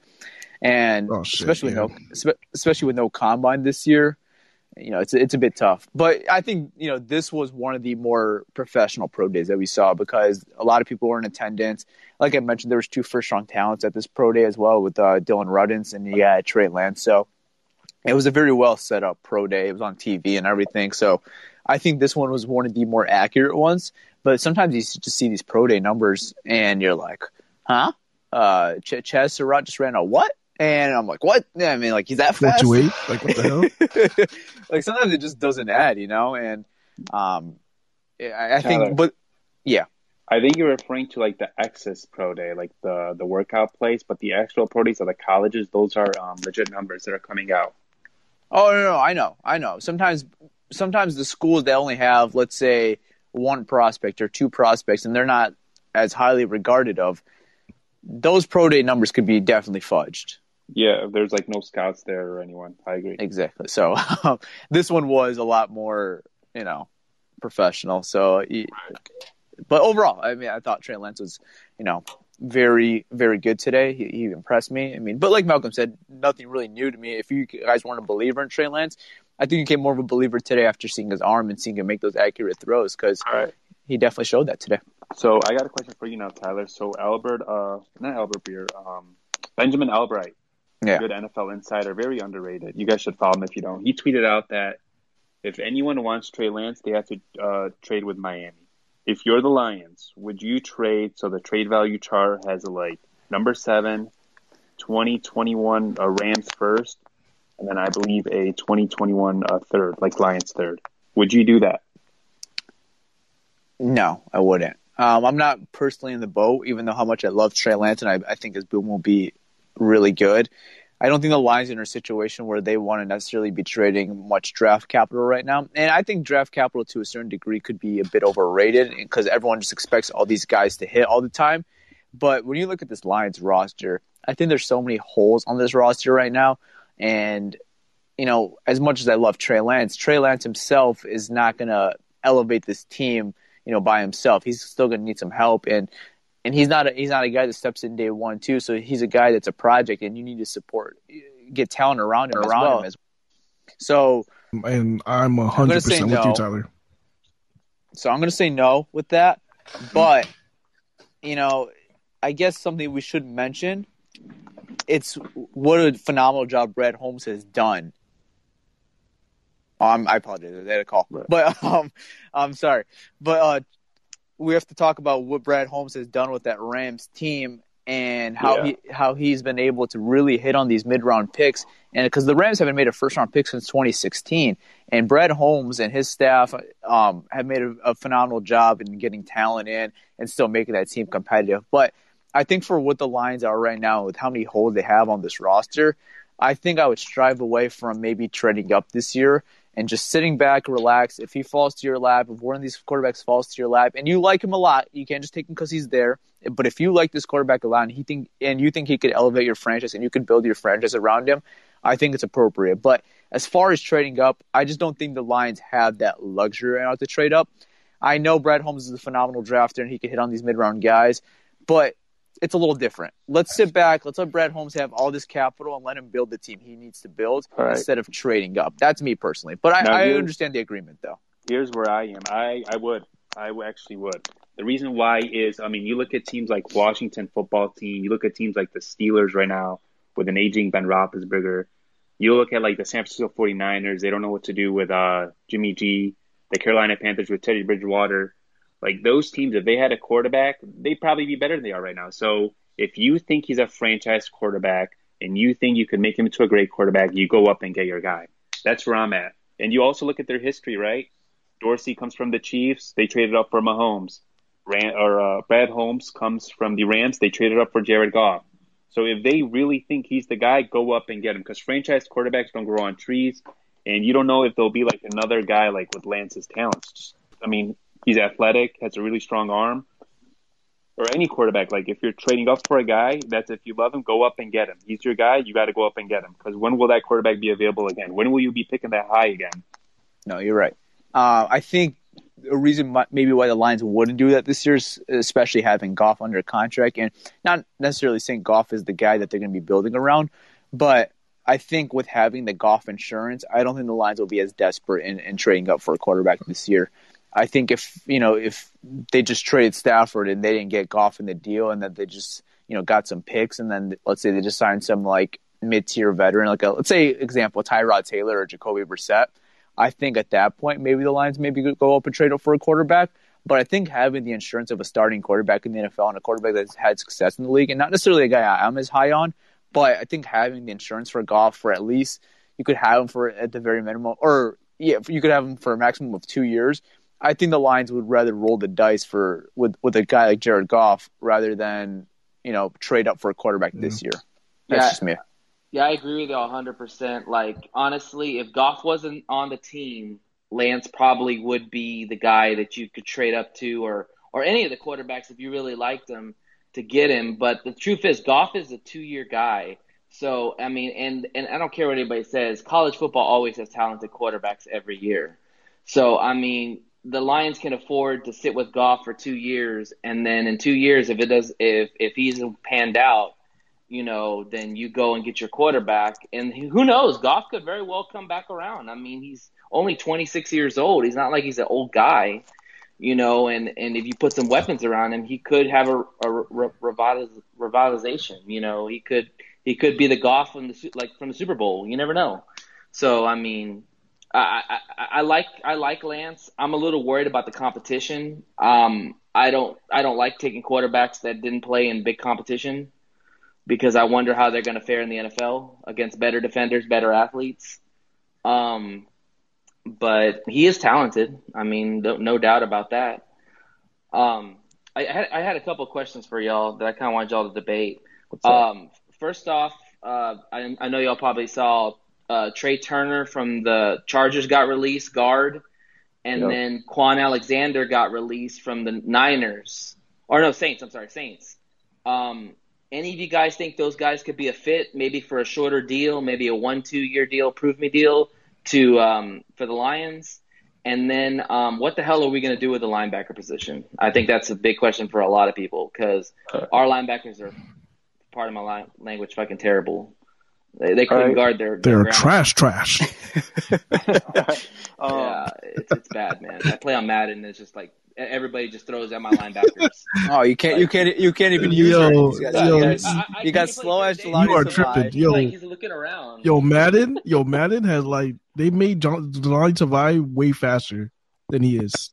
And Oh, shit, especially yeah. with no, especially with no combine this year, you know, it's it's a bit tough. But I think you know this was one of the more professional pro days that we saw because a lot of people were in attendance. Like I mentioned, there was two first round talents at this pro day as well with uh, Dillon Radunz and had Trey Lance. So it was a very well set up pro day. It was on TV and everything. So I think this one was one of the more accurate ones. But sometimes you just see these pro day numbers and you're like, huh? Uh, Ch- Chazz Surratt just ran a what? And I'm like, what? Yeah, I mean, like he's that Four fast. two eight, like what the hell? like sometimes it just doesn't add, you know. And um, I, I Tyler. think, but yeah, I think you're referring to like the Access Pro Day, like the the workout place, but the actual pro days of the colleges, those are um, legit numbers that are coming out. Oh no, no, I know, I know. Sometimes, sometimes the schools they only have, let's say, one prospect or two prospects, and they're not as highly regarded of. Those pro day numbers could be definitely fudged. Yeah, there's like no scouts there or anyone. I agree. Exactly. So this one was a lot more, you know, professional. So, he- but overall, I mean, I thought Trey Lance was, you know, very, very good today. He, he impressed me. I mean, but like Malcolm said, nothing really new to me. If you guys weren't a believer in Trey Lance, I think you became more of a believer today after seeing his arm and seeing him make those accurate throws because right. he definitely showed that today. So I got a question for you now, Tyler. So Albert, uh, not Albert Breer, um, Benjamin Albright, Yeah. good NFL insider, very underrated. You guys should follow him if you don't. He tweeted out that if anyone wants Trey Lance, they have to uh, trade with Miami. If you're the Lions, would you trade? So the trade value chart has like number seven, 2021 uh, Rams first, and then I believe a 2021 uh, third, like Lions third. Would you do that? No, I wouldn't. Um, I'm not personally in the boat, even though how much I love Trey Lance and I, I think his boom will be really good. I don't think the Lions are in a situation where they want to necessarily be trading much draft capital right now. And I think draft capital to a certain degree could be a bit overrated because everyone just expects all these guys to hit all the time. But when you look at this Lions roster, I think there's so many holes on this roster right now. And, you know, as much as I love Trey Lance, Trey Lance himself is not going to elevate this team, you know, by himself. He's still going to need some help. And, and he's not a, he's not a guy that steps in day one too. So he's a guy that's a project, and you need to support, get talent around him Around as well. him As, so And I'm a hundred percent with you. Tyler. So I'm going to say no with that. But, you know, I guess something we should mention it's what a phenomenal job Brad Holmes has done. Um, I apologize. I had a call. But um, I'm sorry. But uh, we have to talk about what Brad Holmes has done with that Rams team and how Yeah. he how he's been able to really hit on these mid round picks. And because the Rams haven't made a first round pick since 2016, and Brad Holmes and his staff um, have made a, a phenomenal job in getting talent in and still making that team competitive. But I think for what the Lions are right now, with how many holes they have on this roster, I think I would strive away from maybe trading up this year and just sitting back, relax. If he falls to your lap, if one of these quarterbacks falls to your lap, and you like him a lot, you can't just take him because he's there. But if you like this quarterback a lot, and he think and you think he could elevate your franchise and you could build your franchise around him, I think it's appropriate. But as far as trading up, I just don't think the Lions have that luxury right now to trade up. I know Brad Holmes is a phenomenal drafter and he can hit on these mid round guys, but it's a little different. Let's sit back. Let's let Brad Holmes have all this capital and let him build the team he needs to build right. instead of trading up. That's me personally. But I, I understand the agreement though. here's where I am. I, I would. I actually would. The reason why is, I mean, you look at teams like Washington football team, you look at teams like the Steelers right now with an aging Ben Roethlisberger. You look at like the San Francisco 49ers, they don't know what to do with uh, Jimmy G, the Carolina Panthers with Teddy Bridgewater. Like those teams, if they had a quarterback, they'd probably be better than they are right now. So if you think he's a franchise quarterback and you think you could make him into a great quarterback, you go up and get your guy. That's where I'm at. And you also look at their history, right? Dorsey comes from the Chiefs. They traded up for Mahomes. Ran, or uh, Brad Holmes comes from the Rams. They traded up for Jared Goff. So if they really think he's the guy, go up and get him because franchise quarterbacks don't grow on trees, and you don't know if there'll be like another guy like with Lance's talents. Just, I mean, He's athletic, has a really strong arm. Or any quarterback, like if you're trading up for a guy, that's if you love him, go up and get him. He's your guy. You got to go up and get him because when will that quarterback be available again? When will you be picking that high again? No, you're right. Uh, I think a reason maybe why the Lions wouldn't do that this year, is especially having Goff under contract, and not necessarily saying Goff is the guy that they're going to be building around, but I think with having the Goff insurance, I don't think the Lions will be as desperate in, in trading up for a quarterback this year. I think if you know if they just traded Stafford and they didn't get Goff in the deal, and that they just you know got some picks, and then let's say they just signed some like mid tier veteran, like a let's say example Tyrod Taylor or Jacoby Brissett. I think at that point maybe the Lions maybe go up and trade up for a quarterback. But I think having the insurance of a starting quarterback in the NFL and a quarterback that's had success in the league, and not necessarily a guy I'm as high on, but I think having the insurance for Goff for at least you could have him for at the very minimum, or yeah, you could have him for a maximum of two years. I think the Lions would rather roll the dice for with with a guy like Jared Goff rather than you know trade up for a quarterback mm-hmm. yeah. this year. That's yeah. just me. Yeah, I agree with you 100%. Like, honestly, if Goff wasn't on the team, Lance probably would be the guy that you could trade up to or, or any of the quarterbacks if you really liked him to get him. But the truth is, Goff is a two year guy. So, I mean, and, and I don't care what anybody says, college football always has talented quarterbacks every year. So, I mean, the Lions can afford to sit with Goff for two years, and then in two years, if it does, if if he's panned out, you know, then you go and get your quarterback. And who knows? Goff could very well come back around. I mean, he's only 26 years old. He's not like he's an old guy, you know. And, and if you put some weapons around him, he could have a, a revitalization. You know, he could he could be the Goff from the like from the Super Bowl. You never know. So I mean, I, I, I like I like Lance. I'm a little worried about the competition. Um, I don't I don't like taking quarterbacks that didn't play in big competition because I wonder how they're going to fare in the NFL against better defenders, better athletes. Um, but he is talented. I mean, no, no doubt about that. Um, I, I, had, I had a couple questions for y'all that I kind of wanted y'all to debate. Um, first off, uh, I, I know y'all probably saw uh, Trai Turner from the Chargers got released, guard, and yep. then Kwon Alexander got released from the Niners. Or no, Saints. I'm sorry, Saints. Um, any of you guys think those guys could be a fit, maybe for a shorter deal, maybe a one two year deal, prove me deal to um, for the Lions? And then um, what the hell are we going to do with the linebacker position? I think that's a big question for a lot of people because our linebackers are, part of my language, fucking terrible. They, they couldn't right. guard their. their They're trash, trash. um, yeah, it's, it's bad, man. I play on Madden. And it's just like everybody just throws at my linebackers. oh, you can't, you can't, you can't even use yo, You got, yo, you got, you got slow as You are tripping, yo. Like he's looking around. Yo, Madden, yo, Madden has like they made John Jahlani Tavai way faster than he is.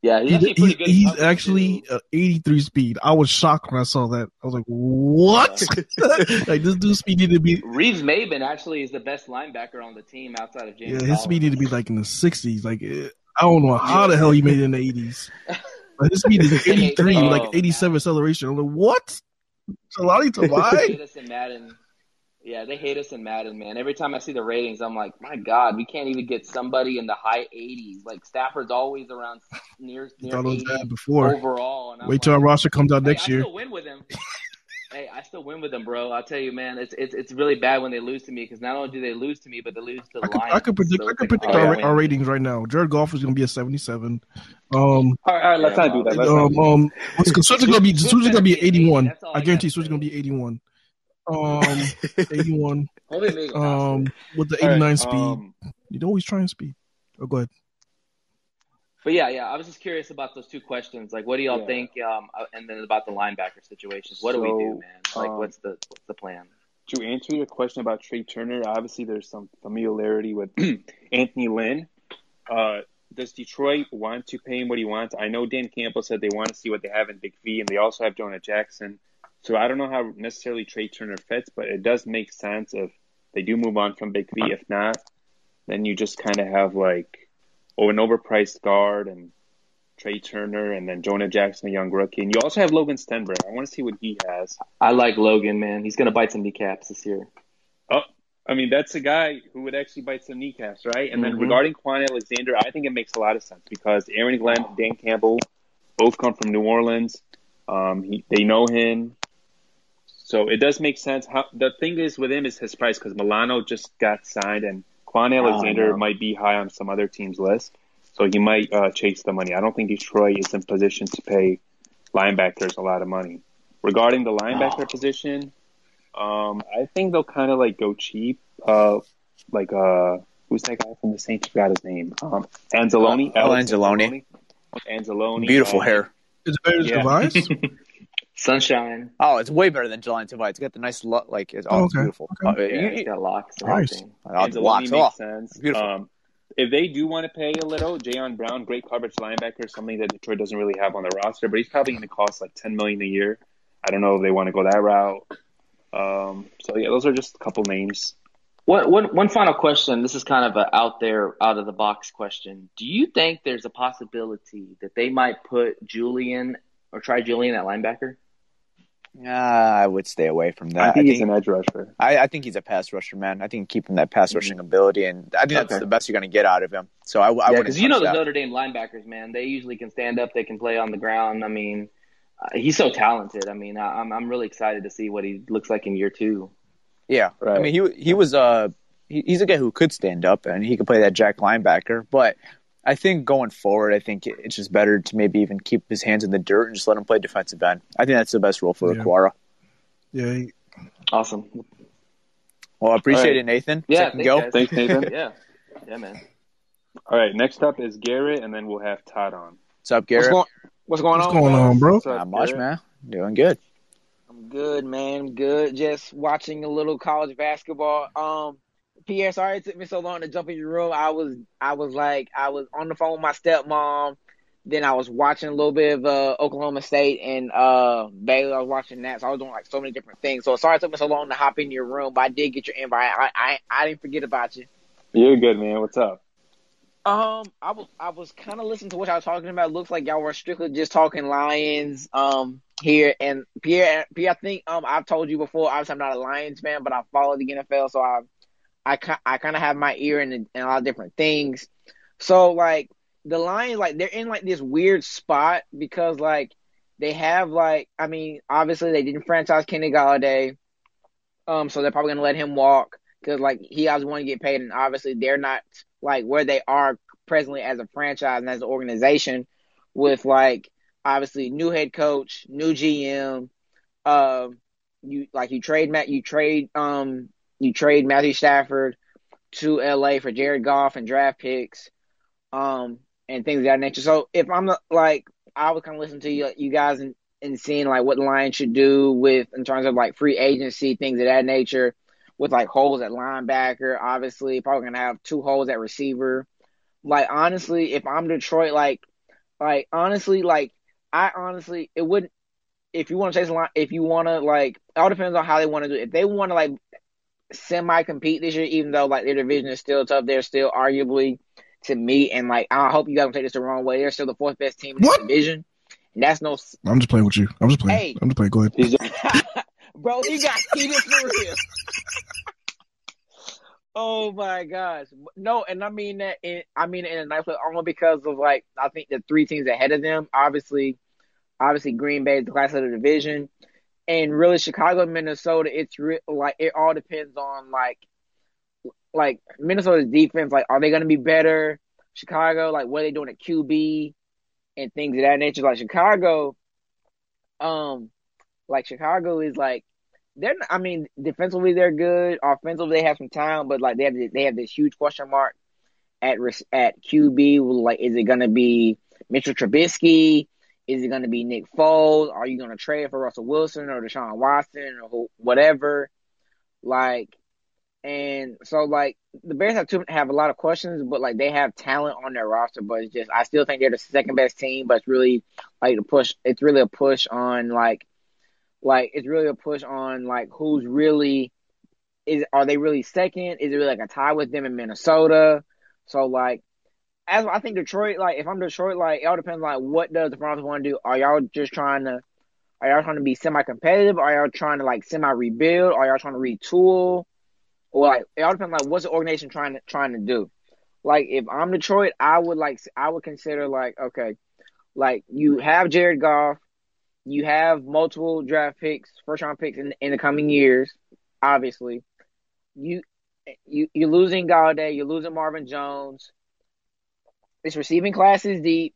Yeah, he's he, actually, he, he's actually uh, 83 speed. I was shocked when I saw that. I was like, "What? like this dude's speed needed to be." Reeves-Maybin actually is the best linebacker on the team outside of James. Yeah, his Collins. speed needed to be like in the 60s. Like I don't know how the hell he made it in the eighties. Like, his speed is eighty three, oh, like eighty seven acceleration. I'm like, what? Jahlani Tavai? Yeah, they hate us in Madden, man. Every time I see the ratings, I'm like, my God, we can't even get somebody in the high 80s. Like Stafford's always around near near 80 before. overall. Wait till like, our roster comes out next hey, year. I still win with him. Hey, I still win with them, bro. I'll tell you, man, it's it's it's really bad when they lose to me because not only do they lose to me, but they lose to the I could, Lions. I could predict. So I could predict our, our ratings right now. Jared Goff is going to be a seventy-seven. Um, all right, all right, let's yeah, not do that. Let's um, um, Swift is going to be Swift is going to be eighty-one. I, I guarantee Swift is going to be eighty-one. Um, eighty-one. um, with the eighty-nine right, speed. Um, you always try and speed. Oh, go ahead. But yeah, yeah, I was just curious about those two questions. Like, what do y'all yeah. think? Um, uh, and then about the linebacker situations. What so, do we do, man? Like, um, what's the what's the plan? To answer your question about Trai Turner, obviously there's some familiarity with Anthony Lynn. Uh, does Detroit want to pay him what he wants? I know Dan Campbell said they want to see what they have in Big V, and they also have Jonah Jackson. So I don't know how necessarily Trai Turner fits, but it does make sense if they do move on from Big V. If not, then you just kind of have like or an overpriced guard and Trai Turner and then Jonah Jackson, a young rookie. And you also have Logan Stenberg. I want to see what he has. I like Logan, man. He's going to bite some kneecaps this year. Oh, I mean, that's a guy who would actually bite some kneecaps, right? And then Mhm. regarding Kwon Alexander, I think it makes a lot of sense because Aaron Glenn and Dan Campbell both come from New Orleans. Um, he, they know him. So it does make sense. How, the thing is with him is his price because Milano just got signed and Kwon Alexander no. might be high on some other team's list. So he might uh, chase the money. I don't think Detroit is in position to pay linebackers a lot of money. Regarding the linebacker Oh. position, um, I think they'll kind of like go cheap. Uh, like uh, who's that guy from the Saints? Forgot his name. Um, Anzalone. Oh, Anzalone. Anzalone. Beautiful uh, hair. Is it better than Yeah. Tobias? Sunshine. Oh, it's way better than Jahlani Tavai. It's got the nice lo- like. It's, oh, Oh, it's okay. beautiful. Okay. Uh, Yeah, you- he's you- got locks and Nice. everything. oh, the Anzalone locks. makes Oh, sense. beautiful. Um, if they do want to pay a little, Jayon Brown, great coverage linebacker, something that Detroit doesn't really have on the roster, but he's probably going to cost like ten million a year. I don't know if they want to go that route. Um, so yeah, those are just a couple names. One, one, one final question. This is kind of a out there, out of the box question. Do you think there's a possibility that they might put Julian or try Julian at linebacker? Ah, I would stay away from that. I think he's an edge rusher. I, I think he's a pass rusher, man. I think keeping that pass rushing ability, and I think that's Okay. the best you're going to get out of him. So I, I Yeah, because you know the. Notre Dame linebackers, man. They usually can stand up. They can play on the ground. I mean, uh, he's so talented. I mean, I, I'm I'm really excited to see what he looks like in year two. Yeah, right. I mean he he was uh he, he's a guy who could stand up and he could play that jack linebacker, but I think going forward, I think it's just better to maybe even keep his hands in the dirt and just let him play defensive end. I think that's the best role for Yeah. Okwara. yeah, he- Awesome. Well, I appreciate All right. it, Nathan. Yeah, Second thanks, go. guys. Thanks, Nathan. Yeah, yeah, man. All right, next up is Garrett, and then we'll have Todd on. What's up, What's Garrett? what's going what's on? What's going on, bro? What's up, Not much, Garrett? man. Doing good. I'm good, man. Good. Just watching a little college basketball. Um, Pierre, sorry it took me so long to jump in your room. I was, I was like, I was on the phone with my stepmom. Then I was watching a little bit of uh, Oklahoma State and uh, Baylor. I was watching that, so I was doing like so many different things. So sorry it took me so long to hop in your room, but I did get your invite. I, I, I didn't forget about you. You're good, man. What's up? Um, I was I was kind of listening to what y'all was talking about. It looks like y'all were strictly just talking Lions um here. And Pierre, Pierre, I think um I've told you before. Obviously, I'm not a Lions fan, but I follow the NFL, so I I ki- I kind of have my ear in, in a lot of different things. So like the Lions, like they're in like this weird spot because like they have like I mean obviously they didn't franchise Kenny Golladay, um so they're probably gonna let him walk because like he always want to get paid, and obviously they're not like where they are presently as a franchise and as an organization with like obviously new head coach, new GM. Um, you like you trade Matt, you trade um, you trade Matthew Stafford to LA for Jared Goff and draft picks, um, and things of that nature. So if I'm like, I would kind of listen to you, you guys and, and seeing like what the Lions should do with in terms of like free agency, things of that nature with like holes at linebacker. Obviously, probably gonna have two holes at receiver. Like honestly, if I'm Detroit, like like honestly, like I honestly it wouldn't if you want to chase a line if you want to like it all depends on how they want to do it. If they want to like semi compete this year, even though like their division is still tough, they're still arguably to me and like I hope you guys don't take this the wrong way. They're still the fourth best team in What? the division. And that's no I'm just playing with you. I'm just playing. Hey. I'm just playing. Go ahead. Bro, he got heated for real. oh my gosh. No, and I mean that in I mean it in a nice way, only because of like I think the three teams ahead of them, obviously obviously Green Bay is the class of the division. And really Chicago Minnesota, it's re- like it all depends on like like Minnesota's defense, like are they gonna be better? Chicago, like what are they doing at QB and things of that nature. Like Chicago, um, like Chicago is like they're. I mean, defensively they're good. Offensively they have some talent, but like they have they have this huge question mark at at QB. Like, is it gonna be Mitchell Trubisky? Is it gonna be Nick Foles? Are you gonna trade for Russell Wilson or Deshaun Watson or whatever? Like, and so like the Bears have to have a lot of questions, but like they have talent on their roster. But it's just I still think they're the second best team. But it's really like the push. It's really a push on like like it's really a push on like who's really is are they really second? Is it really like a tie with them in Minnesota? So like as I think Detroit, like if I'm Detroit, like it all depends like what does the front office want to do? Are y'all just trying to are y'all trying to be semi competitive? Are y'all trying to like semi rebuild? Are y'all trying to retool? or like it all depends like what's the organization trying to trying to do. Like if I'm Detroit, I would like I would consider like okay, like you have Jared Goff, you have multiple draft picks, first round picks in in the coming years. Obviously, you you you're losing Golladay, you're losing Marvin Jones. This receiving class is deep.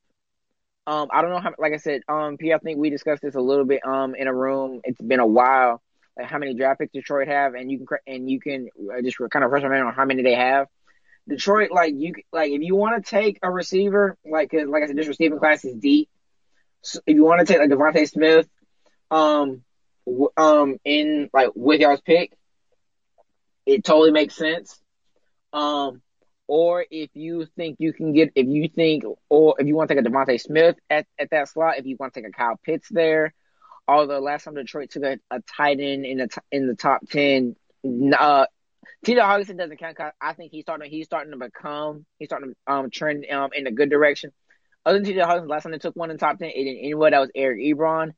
Um, I don't know how. Like I said, um, P. I think we discussed this a little bit. Um, in a room. It's been a while. Like how many draft picks Detroit have, and you can and you can uh, just kind of memory on how many they have. Detroit, like you, like if you want to take a receiver, like like I said, this receiving class is deep. So if you want to take like DeVonta Smith, um, w- um, in like with y'all's pick, it totally makes sense. Um, or if you think you can get, if you think, or if you want to take a DeVonta Smith at, at that slot, if you want to take a Kyle Pitts there, although last time Detroit took a, a tight end in the in the top ten, uh, T.J. Hockenson doesn't count. 'cause I think he's starting. He's starting to become. He's starting to um trend um in a good direction. Other than T.J. Hockenson, last time they took one in the top ten, it didn't anyway. That was Eric Ebron.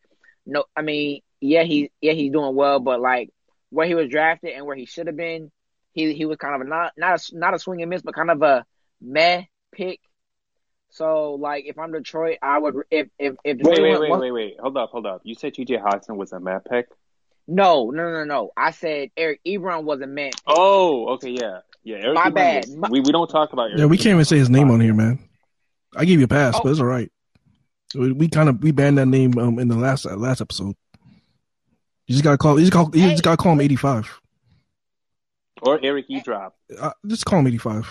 No, I mean, yeah, he yeah he's doing well, but like where he was drafted and where he should have been, he he was kind of a not not a not a swing and miss, but kind of a meh pick. So like if I'm Detroit, I would if if if Wait, Detroit wait, wait, wait, wait. Hold up, hold up. You said TJ Hudson was a map pick? no no no no. I said Eric Ebron was a man. Oh, okay, yeah. Yeah, Eric My Ebron bad. was- My- we, we don't talk about Eric Yeah, we can't even say his name on here, man. I gave you a pass, Oh. but it's all right. We, we kind of we banned that name um in the last uh, last episode. You just gotta call. You just call. You just gotta call him eighty five. Or Eric E. Drop. Uh, just call him eighty five.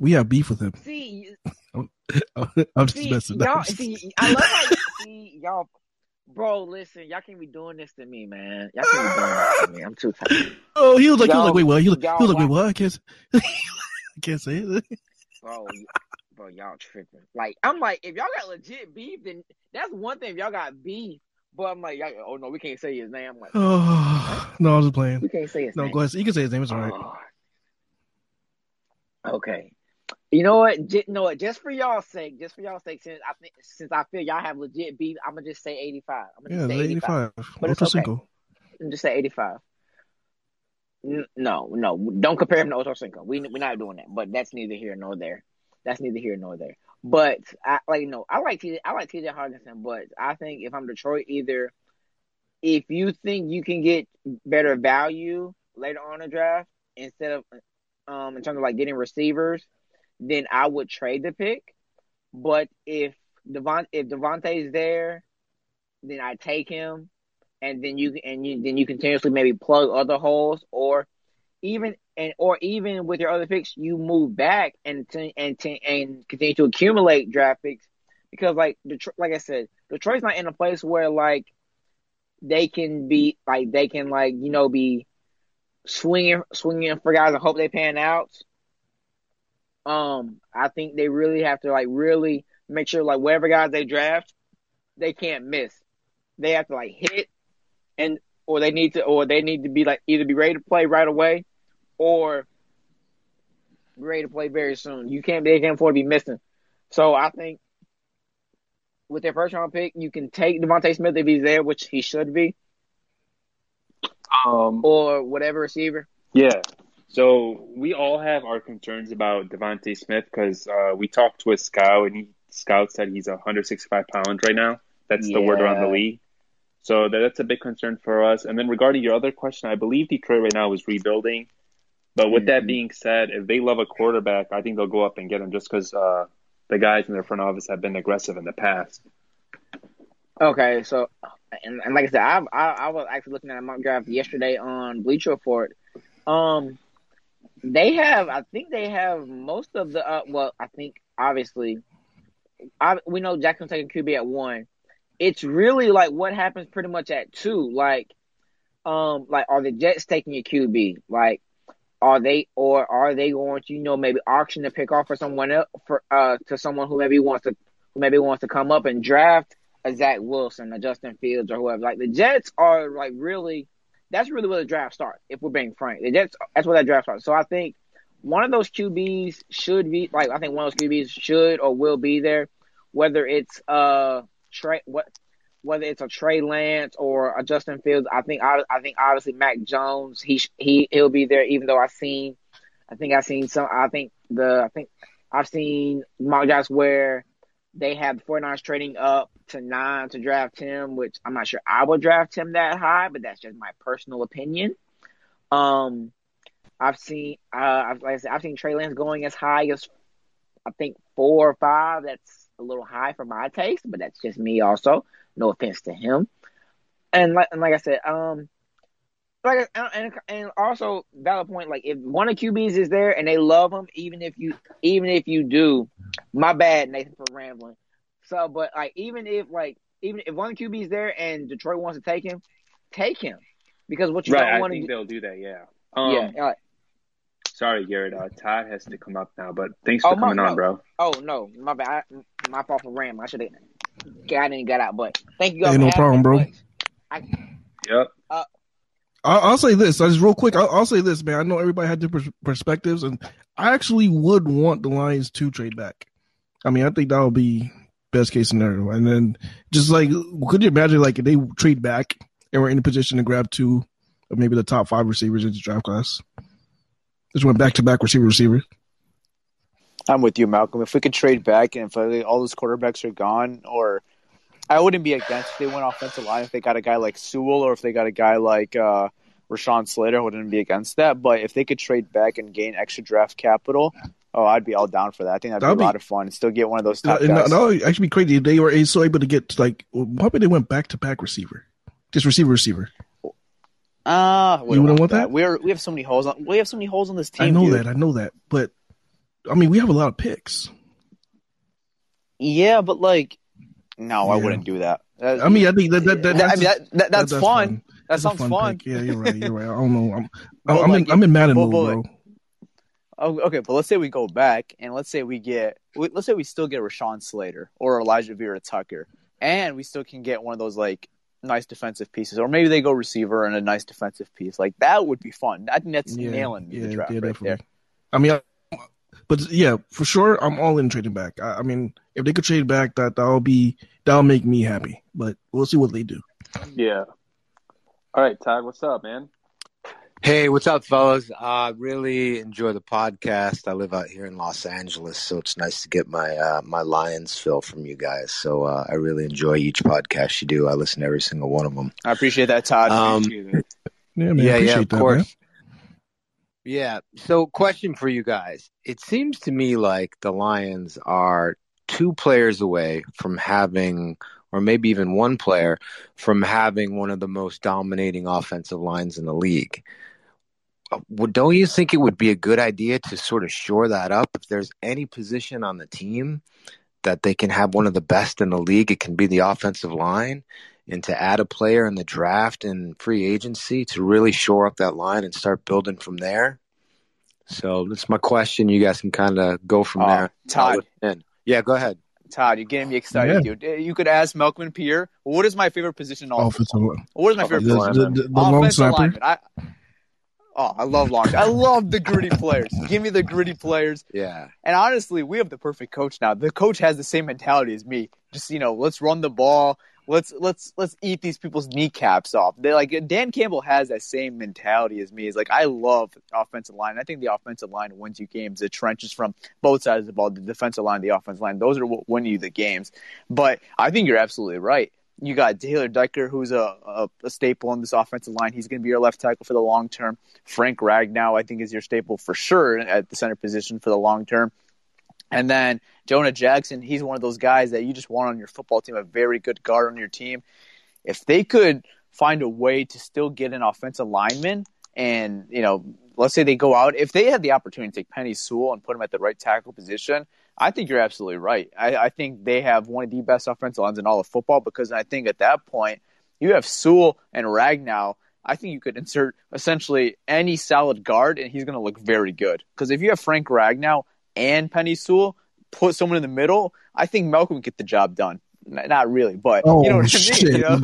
We have beef with him. See I'm just see messing. y'all up. see I love how you see y'all. Bro, listen, y'all can't be doing this to me, man. Y'all can't be doing this to me. I'm too tired. Oh, he was like, he was like, wait, what? He was, he y'all was like, wait, watch- what? I can't, say- I can't say it. Bro, bro, y'all tripping. Like, I'm like, if y'all got legit beef, then that's one thing. If y'all got beef, but I'm like, oh no, we can't say his name. I'm like, Oh no, I was just playing. we can't say his No, name. go ahead. You can say his name. It's all right. Oh. Okay. You know what? J- know what? Just for y'all's sake, just for y'all's sake, since I think since I feel y'all have legit beef, I'm gonna just say 85. I'm gonna Yeah, just say 85. 85. But it's okay. Cinco. I'm just say 85. No, no, don't compare him to Ocho Cinco. We we're not doing that. But that's neither here nor there. That's neither here nor there. But I like no, I like TJ. I like TJ Hockenson. But I think if I'm Detroit, either if you think you can get better value later on in the draft instead of um in terms of like getting receivers, then I would trade the pick. But if Devon if DeVonta's there, then I take him and then you and you then you continuously maybe plug other holes or even and or even with your other picks you move back and and and continue to accumulate draft picks. Because like Detroit, like I said Detroit's not in a place where like they can be like they can like you know be swinging swinging for guys and hope they pan out. Um I think they really have to like really make sure like whatever guys they draft they can't miss. They have to like hit and or they need to or they need to be like either be ready to play right away or ready to play very soon. You can't they can't afford to be missing. So I think with their first round pick, you can take DeVonta Smith if he's there, which he should be, Um, or whatever receiver. yeah. So we all have our concerns about DeVonta Smith because uh, we talked to a scout and he scout said he's 165 pounds right now. That's the word around the league. So that, that's a big concern for us. And then regarding your other question, I believe Detroit right now is rebuilding. But with that Mhm. being said, if they love a quarterback, I think they'll go up and get him just because uh, the guys in their front office have been aggressive in the past. Okay, so and, and like I said, I, I I was actually looking at a mock draft yesterday on Bleacher Report. Um, they have, I think they have most of the. Uh, well, I think obviously, I we know Jackson taking QB at one. It's really like what happens pretty much at two. Like, um, like are the Jets taking a QB? Like, are they or are they going to you know maybe auction the pick off for someone else for uh to someone who maybe wants to who maybe wants to come up and draft a Zach Wilson, a Justin Fields, or whoever. Like the Jets are like really, that's really where the draft starts. If we're being frank, the Jets that's where that draft starts. So I think one of those QBs should be like I think one of those QBs should or will be there, whether it's uh Trey what whether it's a Trey Lance or a Justin Fields, I think I, I think obviously Mac Jones he he he'll be there. Even though I've seen, I think I've seen some. I think the I think I've seen mock drafts where they have the 49ers trading up to nine to draft him, which I'm not sure I would draft him that high, but that's just my personal opinion. Um, I've seen, uh, like I said, I've seen Trey Lance going as high as I think four or five. That's a little high for my taste, but that's just me. Also, no offense to him. And like, and like I said, um, like and and also valid point. Like if one of QBs is there and they love him, even if you even if you do, my bad, Nathan, for rambling. So, but like even if like even if one QB is there and Detroit wants to take him, take him because what you right, don't want to do. They'll do that. Yeah. Um, yeah. Sorry, Garrett. Uh, Todd has to come up now, but thanks for oh, coming my, on, bro. Oh no, my bad. I, my fault for Ram. I should have got in and got out, but thank you guys. Hey, no problem, bro. I, yep. Uh, I'll, I'll, say this. I just real quick. I'll, I'll, say this, man. I know everybody had different perspectives, and I actually would want the Lions to trade back. I mean, I think that would be best case scenario. And then just like, could you imagine like if they trade back and we're in a position to grab two of maybe the top five receivers in the draft class? Just went back to back receiver receiver. I'm with you, Malcolm. If we could trade back and if all those quarterbacks are gone, or I wouldn't be against if they went offensive line if they got a guy like Sewell or if they got a guy like uh, Rashawn Slater. I wouldn't be against that. But if they could trade back and gain extra draft capital, oh, I'd be all down for that. I think that'd, that'd be, be a lot of fun and still get one of those top that, guys. That would actually be crazy they were so able to get like, probably they went back to back receiver, just receiver receiver. Ah, uh, you wouldn't want that. that? We're we have so many holes on we have so many holes on this team. I know dude. that. I know that, but I mean, we have a lot of picks. Yeah, but like, no, yeah. I wouldn't do that. That, I mean, I think that, that, that I mean, that, that that's, that's, fun. fun. That sounds fun. fun. Yeah, you're right. You're right. I don't know. I'm, I'm, I'm, like, in, I'm in Madden mode, bro. Oh, okay, but let's say we go back and let's say we get, let's say we still get Rashawn Slater or Alijah Vera Tucker, and we still can get one of those like nice defensive pieces, or maybe they go receiver and a nice defensive piece. Like that would be fun. I think that's yeah, nailing me yeah, the draft yeah, right there. I mean, I, but yeah, for sure, I'm all in trading back. I, I, mean, if they could trade back, that that'll be that'll make me happy. But we'll see what they do. Yeah. All right, Todd, what's up, man? Hey, what's up, fellas? I uh, really enjoy the podcast. I live out here in Los Angeles, so it's nice to get my uh, my Lions fill from you guys. So uh, I really enjoy each podcast you do. I listen to every single one of them. I appreciate that, Todd. Um, yeah, man, yeah, yeah, of that, course. Man. Yeah. So, question for you guys: It seems to me like the Lions are two players away from having or maybe even one player from having one of the most dominating offensive lines in the league. Uh, don't you think it would be a good idea to sort of shore that up? If there's any position on the team that they can have one of the best in the league, it can be the offensive line. And to add a player in the draft and free agency to really shore up that line and start building from there. So that's my question. You guys can kind of go from uh, there. Todd. Yeah, go ahead. Todd, you're getting me excited, yeah. dude. You could ask Malcolm and Pierre, what is my favorite position in all offensive line? What is my favorite the, position? The, the, the long snapper. I, oh, I love long. I love the gritty players. Give me the gritty players. Yeah. And honestly, we have the perfect coach now. The coach has the same mentality as me. Just you know, let's run the ball. Let's let's let's eat these people's kneecaps off. They like Dan Campbell has that same mentality as me. Is like I love offensive line. I think the offensive line wins you games. The trenches from both sides of the ball, the defensive line, the offensive line. Those are what win you the games. But I think you're absolutely right. You got Taylor Decker, who's a, a, a staple in this offensive line. He's going to be your left tackle for the long term. Frank Ragnow, I think, is your staple for sure at the center position for the long term. And then Jonah Jackson, he's one of those guys that you just want on your football team, a very good guard on your team. If they could find a way to still get an offensive lineman and, you know, let's say they go out, if they had the opportunity to take Penei Sewell and put him at the right tackle position, I think you're absolutely right. I, I think they have one of the best offensive lines in all of football because I think at that point, you have Sewell and Ragnow. I think you could insert essentially any solid guard and he's going to look very good. Because if you have Frank Ragnow and Penei Sewell, put someone in the middle, I think Malcolm would get the job done. Not really, but oh, you know oh, what shit. I mean. You, know?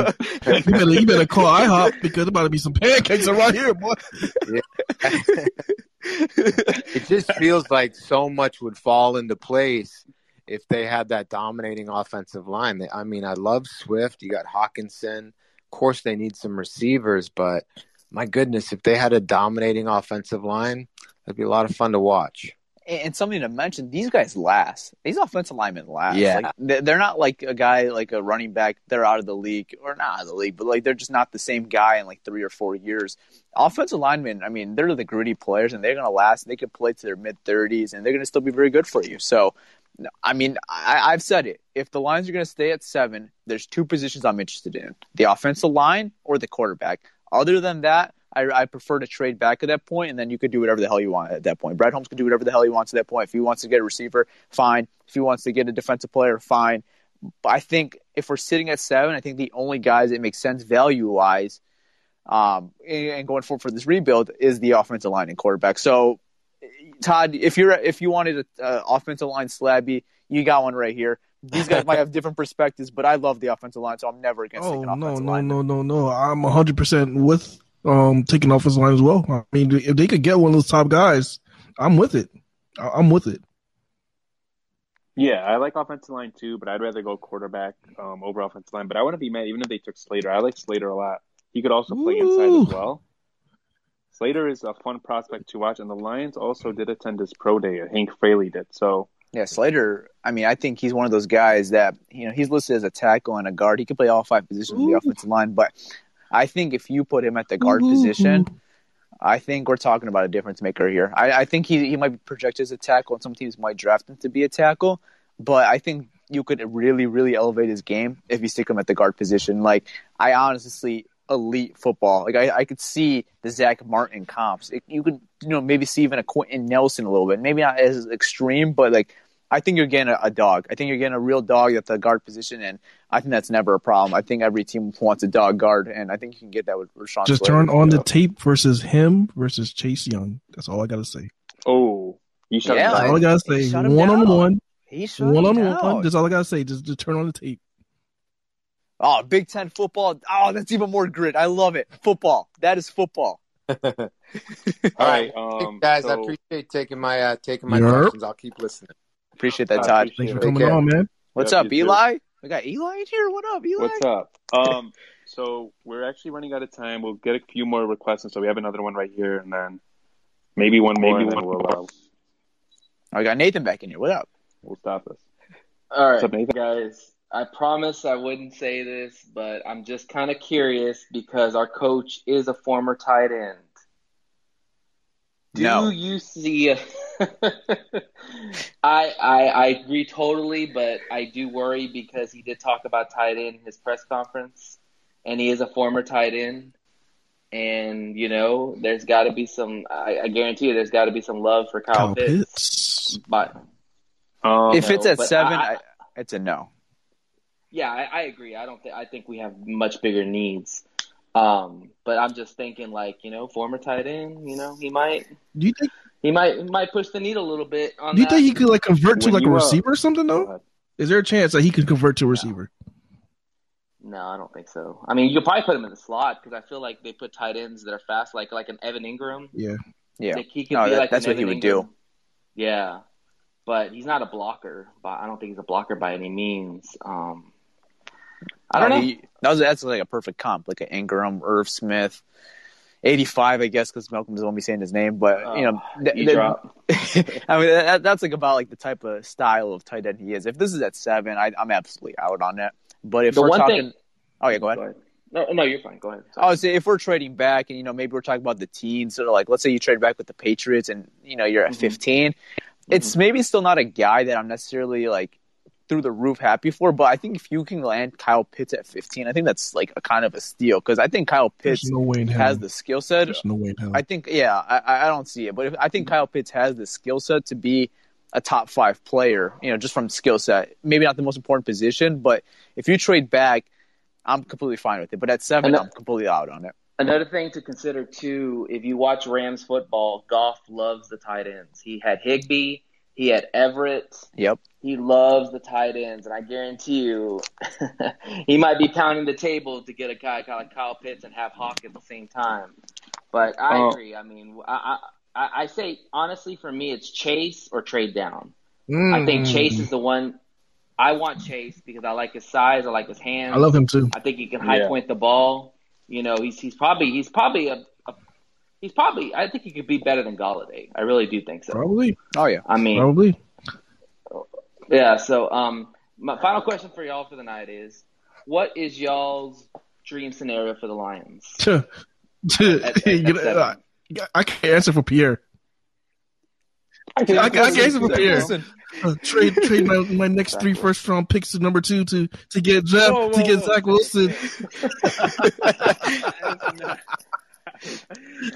you, better, you better call IHOP because there about to be some pancakes around here, boy. it just feels like so much would fall into place if they had that dominating offensive line. I mean, I love Swift. You got Hockenson. Of course, they need some receivers, but my goodness, if they had a dominating offensive line, that'd be a lot of fun to watch. And something to mention, these guys last. These offensive linemen last. Yeah. Like, they're not like a guy like a running back. They're out of the league or not out of the league, but like they're just not the same guy in like three or four years. Offensive linemen, I mean, they're the gritty players and they're going to last. They could play to their mid 30s and they're going to still be very good for you. So, I mean, I, I've said it. If the lines are going to stay at seven, there's two positions I'm interested in the offensive line or the quarterback. Other than that, I, I, prefer to trade back at that point, and then you could do whatever the hell you want at that point. Brad Holmes can do whatever the hell he wants at that point. If he wants to get a receiver, fine. If he wants to get a defensive player, fine. But I think if we're sitting at seven, I think the only guys that make sense value wise um, and going forward for this rebuild is the offensive line and quarterback. So, Todd, if you're if you wanted an uh, offensive line slabby, you got one right here. These guys might have different perspectives, but I love the offensive line, so I'm never against oh, offensive no, line. no, no, no, no. I'm 100 percent with um taking offensive line as well. I mean, if they could get one of those top guys, I'm with it. I'm with it. Yeah, I like offensive line too, but I'd rather go quarterback um, over offensive line. But I wouldn't be mad even if they took Slater. I like Slater a lot. He could also play Ooh. inside as well. Slater is a fun prospect to watch, and the Lions also did attend his pro day. Hank Fraley did. So Yeah, Slater. I mean, I think he's one of those guys that you know he's listed as a tackle and a guard. He can play all five positions of the offensive line, but I think if you put him at the guard Ooh. position, mm-hmm. I think we're talking about a difference maker here. I, I think he he might be projected as a tackle, and some teams might draft him to be a tackle. But I think you could really, really elevate his game if you stick him at the guard position. Like I honestly, elite football. Like I, I could see the Zach Martin comps. It, you could, you know, maybe see even a Quenton Nelson a little bit. Maybe not as extreme, but like I think you're getting a, a dog. I think you're getting a real dog at the guard position, and I think that's never a problem. I think every team wants a dog guard, and I think you can get that with Rashawn. Just Slater. turn on the tape versus him versus Chase Young. That's all I gotta say. oh, you shut Yeah, him That's down. all I gotta say. shut him One on one, He shut one on down. one. That's all I gotta say. Just, just turn on the tape. Oh, Big Ten football. Oh, that's even more grit. I love it. Football. That is football. All All right, right, um, guys, I appreciate taking my uh, taking my Yerp. questions. I'll keep listening. Appreciate that, Todd. appreciate Thanks for coming care. on, man. What's Yep, up, you too. Eli? We got Eli in here. What up, Eli? What's up? Um, so we're actually running out of time. We'll get a few more requests, and so we have another one right here, and then maybe one more, Maybe one we'll uh, I got Nathan back in here. What up? we'll stop this. All right, What's up, guys. I promise I wouldn't say this, but I'm just kind of curious because our coach is a former tight end. Do No. you see? A... I, I I agree totally, but I do worry because he did talk about tight end in his press conference, and he is a former tight end. And you know, there's got to be some. I, I guarantee you, there's got to be some love for Kyle, Kyle Pitts. Pitts. But Um, if it's at seven, I- I, it's a no. Yeah, I, I agree. I don't think I think we have much bigger needs. Um, but I'm just thinking like, you know, former tight end, you know, he might Do you think? he might he might push the needle a little bit on Do you that. think he could like convert to When like a you, uh, receiver or something go though? Is there a chance that he could convert to a receiver? No, I don't think so. I mean, you could probably put him in the slot because I feel like they put tight ends that are fast, like like an Evan Engram. Yeah. Yeah. Like he could No, be that- like that's an what he Evan would do. Yeah, but he's not a blocker. But I don't think he's a blocker by any means. Um, I don't know. he- that was that's like a perfect comp, like an Engram, Irv Smith, eighty-five, I guess, because Malcolm doesn't want me saying his name, but you know, th- th- drop. I mean, that, that's like about like the type of style of tight end he is. If this is at seven, I, I'm absolutely out on that. But if The we're talking, thing- oh yeah, go ahead. Go ahead. No, no, you're fine. Go ahead. I would say if we're trading back, and you know, maybe we're talking about the teens, so like, let's say you trade back with the Patriots, and you know, you're at Mhm. 15. It's maybe still not a guy that I'm necessarily like through the roof happy for, but I think if you can land Kyle Pitts at 15, I think that's like a kind of a steal because I think Kyle Pitts no way has the skill set. No way. I think, yeah, I, I don't see it, but if, I think Kyle Pitts has the skill set to be a top five player. You know, just from skill set, maybe not the most important position, but if you trade back, I'm completely fine with it. But at seven, And I'm completely out on it. Another thing to consider too, if you watch Rams football, Goff loves the tight ends. He had Higbee, he had Everett. Yep. He loves the tight ends, and I guarantee you, he might be pounding the table to get a guy like Kyle Pitts and have Hock at the same time. But I Oh. agree. I mean, I, I I say honestly, for me, it's chase or trade down. I think Mm. Chase is the one. I want Chase because I like his size. I like his hands. I love him too. I think he can high Yeah. point the ball. You know, he's he's probably he's probably a, a he's probably I think he could be better than Golladay. I really do think so. Probably, Oh yeah. I mean, probably. yeah. So, um, my final question for y'all for the night is, what is y'all's dream scenario for the Lions? Tuh. Tuh. At- at- at. I, I can't answer for Pierre. I can't, I can't, I can't answer for Pierre. Listen, Uh, trade trade my, my next three first round picks to number two to to get Jeff Whoa, whoa, to get whoa. Zach Wilson.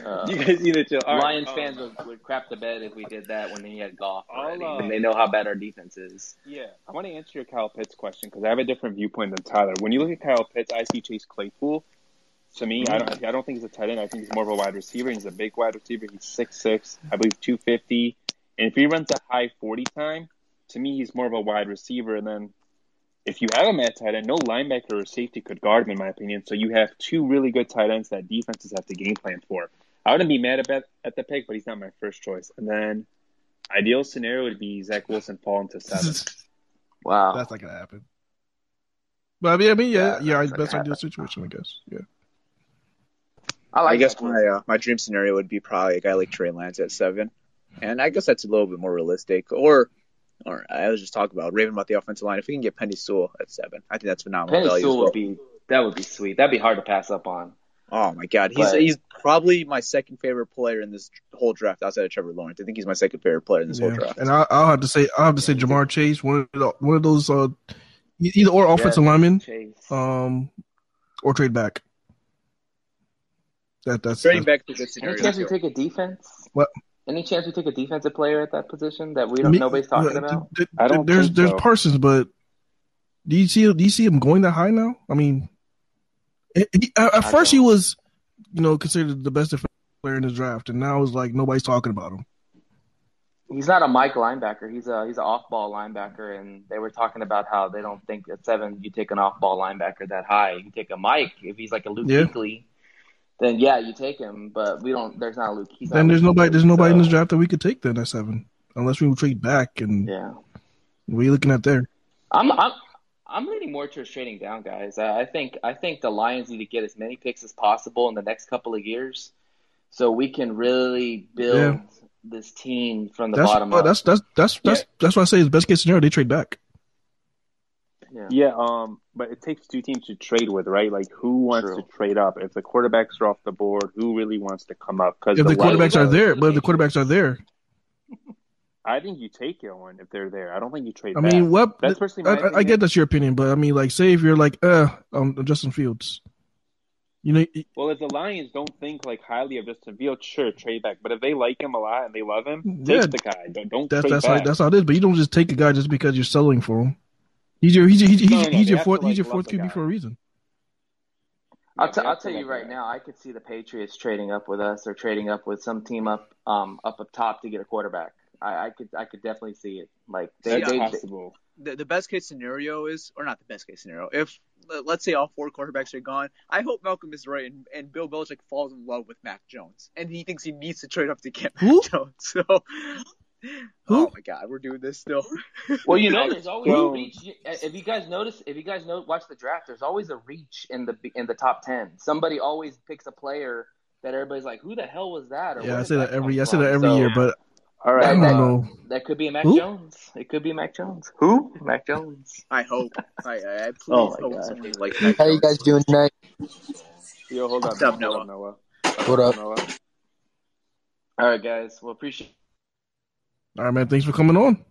Uh, You guys need to chill. All right, Lions um, fans would, would crap the bed if we did that when he had Goff already, uh, and they know how bad our defense is. Yeah, I want to answer your Kyle Pitts question because I have a different viewpoint than Tyler. When you look at Kyle Pitts, I see Chase Claypool. To me, I don't. I don't think he's a tight end. I think he's more of a wide receiver. He's a big wide receiver. He's six six, I believe two fifty. And if he runs a high forty time, to me, he's more of a wide receiver. And then if you have him at tight end, no linebacker or safety could guard him, in my opinion. So you have two really good tight ends that defenses have to game plan for. I wouldn't be mad about at the pick, but he's not my first choice. And then ideal scenario would be Zach Wilson fall into seven. Wow. That's not gonna happen. But I mean, I mean, yeah, Yeah, yeah, that's best not ideal situation, I guess. Yeah. I like I guess that. my uh, my dream scenario would be probably a guy like Trey Lance at seven, and I guess that's a little bit more realistic. Or, or I was just talking about raving about the offensive line. If we can get Penei Sewell at seven, I think that's phenomenal Penei Sewell well. would be that would be sweet. That'd be hard to pass up on. Oh my God, he's But- he's probably my second favorite player in this whole draft outside of Trevor Lawrence. I think he's my second favorite player in this whole draft. And I, I'll have to say, I'll have to say, Ja'Marr Chase, one of the, one of those, uh, either or offensive Yeah, lineman, um, or trade back. That that's, Trading that's back to a good Any scenario. chance we take a defense? What? Any chance we take a defensive player at that position that we don't Me- nobody's talking about? th- th- I don't there's think there's so. Parsons, but do you see do you see him going that high now? I mean, he, he- at, at I first he don't. was, you know, considered the best defensive player in the draft, and now it's like nobody's talking about him. He's not a Mike linebacker. He's a he's an off ball linebacker, and they were talking about how they don't think at seven you take an off ball linebacker that high. You take a Mike if he's like a Luke Yeah. Kuechly, then yeah, you take him. But we don't. There's not Luke. He's not Then there's Luke nobody there's nobody in this draft that we could take then at seven, unless we trade back. And Yeah, what are you looking at there? I'm I'm I'm leaning more towards trading down, guys. I I think I think the Lions need to get as many picks as possible in the next couple of years, so we can really build Yeah. this team from the That's bottom up. that's that's that's that's that's why I say the best case scenario they trade back. Yeah. Yeah, um, but it takes two teams to trade with, right? Like, who wants True. to trade up? If the quarterbacks are off the board, who really wants to come up? Because If the Lions quarterbacks are are there, but if the quarterbacks are there, I think you take your one if they're there. I don't think you trade. I back. mean, what? That's personally I, my I- I get that's your opinion, but I mean, like, say if you're like, uh, um, Justin Fields, you know, Well, if the Lions don't think like highly of Justin Fields, sure, trade back. But if they like him a lot and they love him, Yeah. take the guy. Don't, don't that's trade that's how that's how it is. But you don't just take a guy just because you're selling for him. He's your he's your, he's, No, he's, no, he's your fourth to, he's your fourth QB for a reason. I'll, Yeah, t- they I'll tell you right now, I could see the Patriots trading up with us or trading up with some team up um up up top to get a quarterback. I, I could I could definitely see it. Like they, That's they, possible. the, the best case scenario is, or not the best case scenario, if let- let's say all four quarterbacks are gone, I hope Malcolm is right and, and Bill Belichick falls in love with Mac Jones and he thinks he needs to trade up to get Who? Mac Jones. So, oh my God, we're doing this still. Well, you know, there's always a reach. If you guys notice, if you guys know, watch the draft. There's always a reach in the in the top ten. Somebody always picks a player that everybody's like, "Who the hell was that?" Or Yeah, I say that come every I say that every So, year, but all right, I don't that- uh, know. That could be a Mac Who? Jones. It could be Mac Jones. Who? Mac Jones. I hope. I, I, I please Oh my hope God. somebody like Mac How are you guys doing tonight? Yo, hold up, What's up, hold Noah? Noah. What up? Noah? All right, guys. Well, appreciate. All right, man. Thanks for coming on.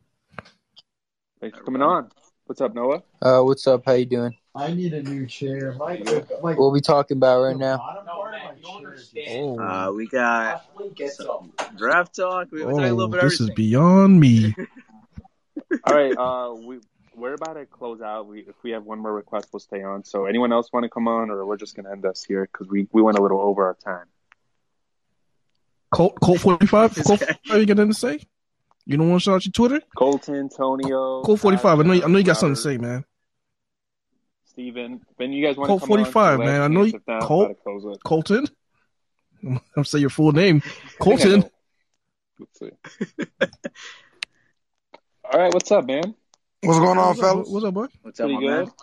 Thanks for coming on. What's up, Noah? Uh, what's up? How you doing? I need a new chair. My, Good. my, What we talking about right now? bottom part of my chair is- Oh, Uh, we got some draft talk. We, we talk a little oh bit of this is beyond me. All right. Uh, we we're about to close out. We if we have one more request, we'll stay on. So anyone else want to come on, or we're just gonna end us here because we we went a little over our time. Colt Colt forty five. Colt 45, you gonna say? You don't want to shout out your Twitter? Colton, Antonio, Colt forty five. I know. you- I know you got something to say, man. Steven. Ben, you guys want Colt to come 45, on? man. I know you- Colt- about to close it. Colton. I'm gonna say your full name, Colton. Let's see. All right, what's up, man? What's going on, What's up, fellas? what's up, boy? What's up, Pretty my good. man?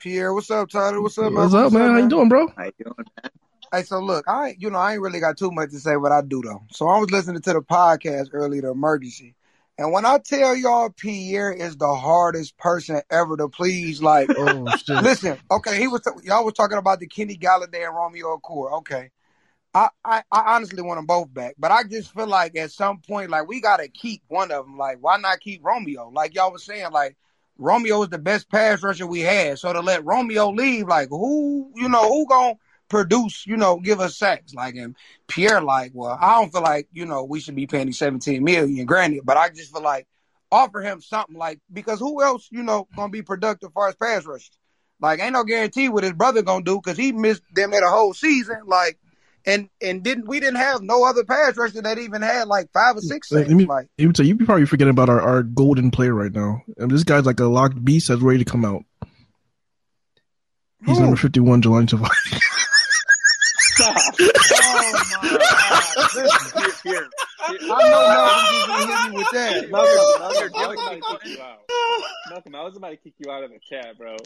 Pierre, what's up, Tyler? What's up, What's Malcolm? up, man? How you doing, bro? How you doing, man? Hey, so look, I ain't- you know I ain't really got too much to say, but I do though. So I was listening to the podcast earlier, the emergency, and when I tell y'all Pierre is the hardest person ever to please, like, Oh listen, okay, he was y'all was talking about the Kenny Golladay and Romeo Okwara, okay. I, I, I honestly want them both back, but I just feel like at some point, like we gotta keep one of them. Like, why not keep Romeo? Like y'all was saying, like Romeo is the best pass rusher we had. So to let Romeo leave, like who, you know, who gonna produce, you know, give us sacks? Like and Pierre, like, well, I don't feel like, you know, we should be paying him 17 million, granted, but I just feel like offer him something like because who else, you know, gonna be productive for his pass rush? Like, ain't no guarantee what his brother gonna do because he missed them at a whole season. Like, and and didn't we didn't have no other pass rusher that even had like five or six Let sacks. me, Like, let me tell you, you probably forgetting about our, our golden player right now. And this guy's like a locked beast that's ready to come out. He's Who? number 51, Jahlani Tavai. Stop. oh my God! Listen, Here, here. I know Malcolm just hit me with that. Malcolm, Malcolm, I was about to to kick you out. Malcolm, I was about to kick you out of the chat, bro.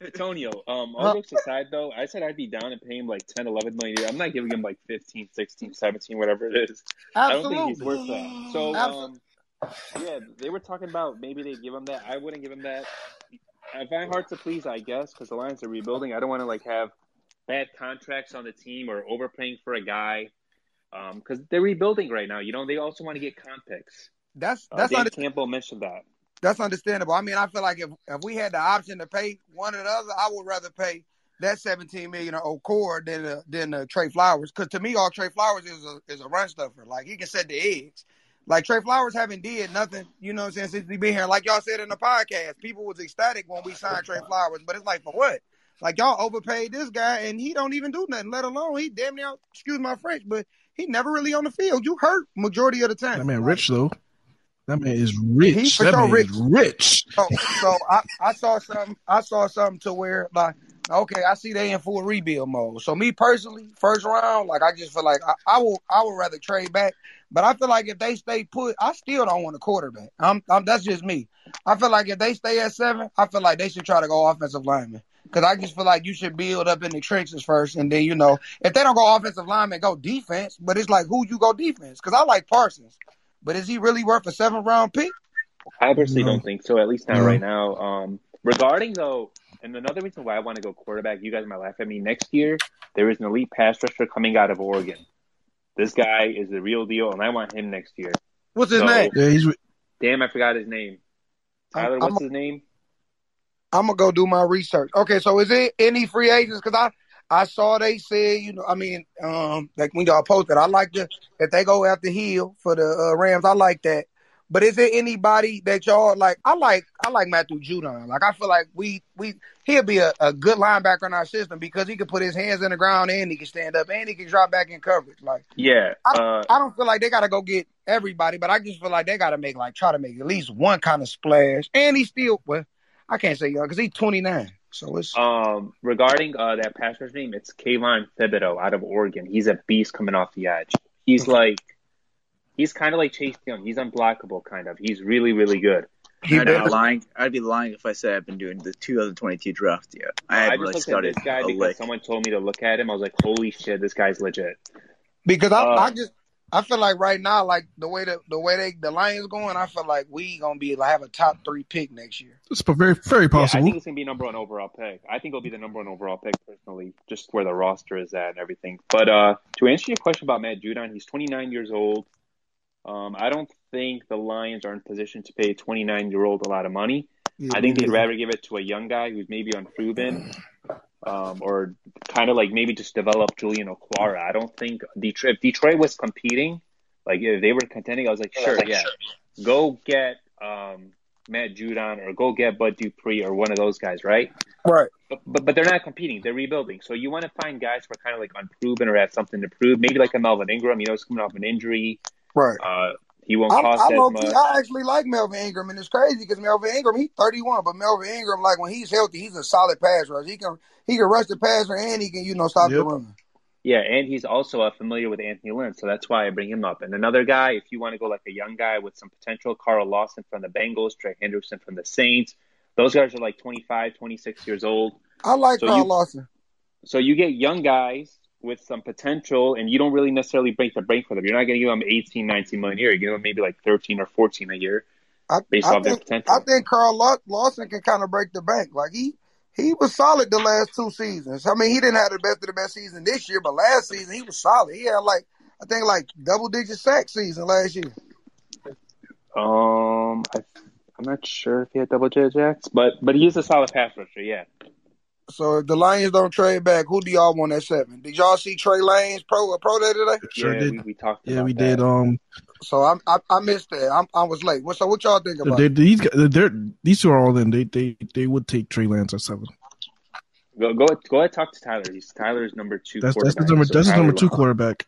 Antonio, um, all Huh? jokes aside, though, I said I'd be down and pay him like 10, 11 million a year. I'm not giving him like 15, 16, 17, whatever it is. I don't think he's Absolutely. worth that. So, um, yeah, they were talking about maybe they give him that. I wouldn't give him that. If I hard to please, I guess, because the Lions are rebuilding. I don't want to like have bad contracts on the team or overpaying for a guy because they're rebuilding right now. You know, they also want to get comp picks. That's Uh, that's Dan under, Campbell mentioned that. that's understandable. I mean, I feel like if if we had the option to pay one or the other, I would rather pay that seventeen million or Okwara than uh, than uh, Trey Flowers. Because to me, all Trey Flowers is a is a run stuffer. Like he can set the eggs. Like Trey Flowers haven't did nothing, you know what I'm saying, since he been here. Like y'all said in the podcast, people was ecstatic when we signed Trey Flowers, but it's like for what? Like y'all overpaid this guy and he don't even do nothing, let alone he damn near excuse my French, but he never really on the field. You hurt majority of the time. That man Like, rich, though. That man is rich. That man rich. is rich. So, so I, I saw something. I saw something to where like, okay, I see they in full rebuild mode. So me personally, first round, like I just feel like I, I will, I would rather trade back. But I feel like if they stay put, I still don't want a quarterback. I'm, I'm that's just me. I feel like if they stay at seven, I feel like they should try to go offensive lineman. Cause I just feel like you should build up in the trenches first, and then you know if they don't go offensive lineman, go defense. But it's like who you go defense? Cause I like Parsons, but is he really worth a seven round pick? I personally No. don't think so, at least not No. right now. Um, regarding though, and another reason why I want to go quarterback, you guys might laugh at me. Next year, there is an elite pass rusher coming out of Oregon. This guy is the real deal, and I want him next year. What's his So, name? Yeah, he's. damn, I forgot his name. I'm, Tyler, I'm what's his name? I'm gonna go do my research. Okay, so is it any free agents? Because I I saw they said you know I mean um like when y'all posted I like the if they go after Hill for the uh, Rams I like that. But is there anybody that y'all like? I like I like Matthew Judon. Like I feel like we we he'll be a, a good linebacker in our system because he can put his hands in the ground and he can stand up and he can drop back in coverage. Like Yeah, I uh, I don't feel like they gotta go get everybody, but I just feel like they gotta make like try to make at least one kind of splash. And he still well, I can't say young because he's 29, so it's um, regarding uh, that pass rusher name, it's Kayvon Thibodeaux out of Oregon. He's a beast coming off the edge. He's like, he's kind of like Chase Young. He's unblockable, kind of. He's really, really good. I'd be lying. I'd be lying if I said I've been doing the 2022 draft yet. I I haven't just really looked at this guy because lick. someone told me to look at him. I was like, holy shit, this guy's legit. Because I, I Uh, just I feel like right now, like the way the the way they the Lions going, I feel like we gonna be like have a top three pick next year. It's very, very yeah, I possible. think it's gonna be number one overall pick. I think it'll be the number one overall pick personally, just where the roster is at and everything. But uh, to answer your question about Matt Judon, he's 29 years old. Um, I don't think the Lions are in position to pay a 29 year old a lot of money. Yeah, I think they'd neither. rather give it to a young guy who's maybe unproven, um, or kind of like maybe just develop Julian Okwara. I don't think Detroit. If Detroit was competing, like if they were contending, I was like, sure, yeah, go get um, Matt Judon or go get Bud Dupree or one of those guys, right? Right. But, but but they're not competing; they're rebuilding. So you want to find guys who are kind of like unproven or have something to prove. Maybe like a Melvin Ingram. You know, he's coming off an injury. Right. Uh, he won't I, cost I as low much. I actually like Melvin Ingram, and it's crazy because Melvin Ingram, he's 31, but Melvin Ingram, like when he's healthy, he's a solid pass rusher. He can he can rush the passer and he can you know stop the Yep. run. Yeah, and he's also uh, familiar with Anthony Lynn, so that's why I bring him up. And another guy, if you want to go like a young guy with some potential, Carl Lawson from the Bengals, Trey Hendrickson from the Saints. Those guys are like 25, 26 years old. I like So Carl you- Lawson. So you get young guys with some potential, and you don't really necessarily break the bank for them. You're not going to give them 18, 19 million a year. You give them maybe like 13 or 14 a year I, based I off their think potential. I think Carl Lawson can kind of break the bank. Like he he was solid the last two seasons. I mean, he didn't have the best of the best season this year, but last season he was solid. He had like I think like double digit sack season last year. Um, I, I'm not sure if he had double digit sacks, but but he is a solid pass rusher. Yeah. So if the Lions don't trade back, who do y'all want at seven? Did y'all see Trey Lance's pro pro day today? Sure yeah, did. We, we talked. Yeah, about we that. did. Um, So I'm, I I missed that. I'm, I was late. What so what y'all think about? they, it? these guys, they're these two are all in. They they they would take Trey Lance at seven. Go go go ahead. Talk to Tyler. He's Tyler's number two. That's that's the number so that's his Tyler number two quarterback.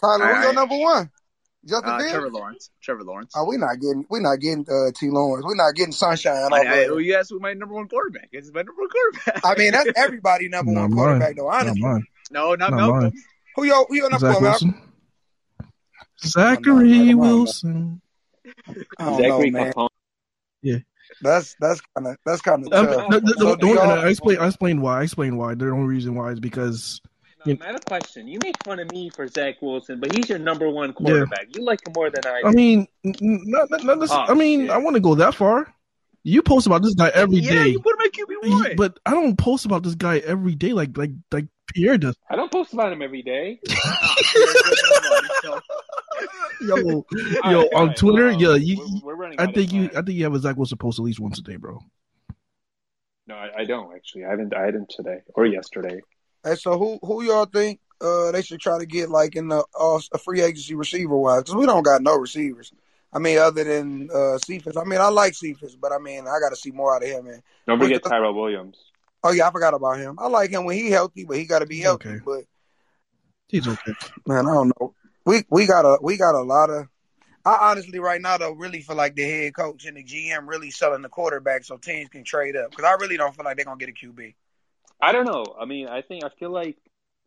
Tyler, who I- your number one? Justin Uh, Fields. Trevor Lawrence. Trevor Lawrence. Oh, we not getting we're not getting uh, T Lawrence. We're not getting sunshine off. I, I, well, you asked who my number one quarterback is. My number one quarterback. I mean, that's everybody number Not one mine. quarterback though. Not Honestly, mine. no, not Not Malcolm. mine. who your who your number Zach one? Malcolm? Wilson. Zachary never mind. Wilson. I don't Zachary know, man. Capone. That's that's kind of that's kind of Um, tough. the, the, So the, do the, y'all- I explain I explained why. I explain why. The only reason why is because No, I have a question. You make fun of me for Zach Wilson, but he's your number one quarterback. You like him more than I do. I mean, not, not, not this, Oh, I mean, shit. I want to go that far. You post about this guy every day, yeah, you put him at QB one. but I don't post about this guy every day like like like Pierre does. I don't post about him every day. Yo, yo, right, on right, Twitter, um, yeah, you. we're, we're running I think you. time. I think you have a Zach Wilson post at least once a day, bro. No, I, I don't actually. I haven't. I hadn't today or yesterday. Hey, so who who y'all think uh they should try to get like in the uh, a free agency receiver wise? Because we don't got no receivers. I mean, other than uh Cephus. I mean, I like Cephus, but I mean, I got to see more out of him, man. Don't What forget the- Tyrell Williams. Oh yeah, I forgot about him. I like him when he healthy, but he got to be healthy. okay. But He's okay. man, I don't know. We we got a we got a lot of. I honestly right now though really feel like the head coach and the GM really selling the quarterback so teams can trade up because I really don't feel like they're gonna get a QB. I don't know. I mean, I think I feel like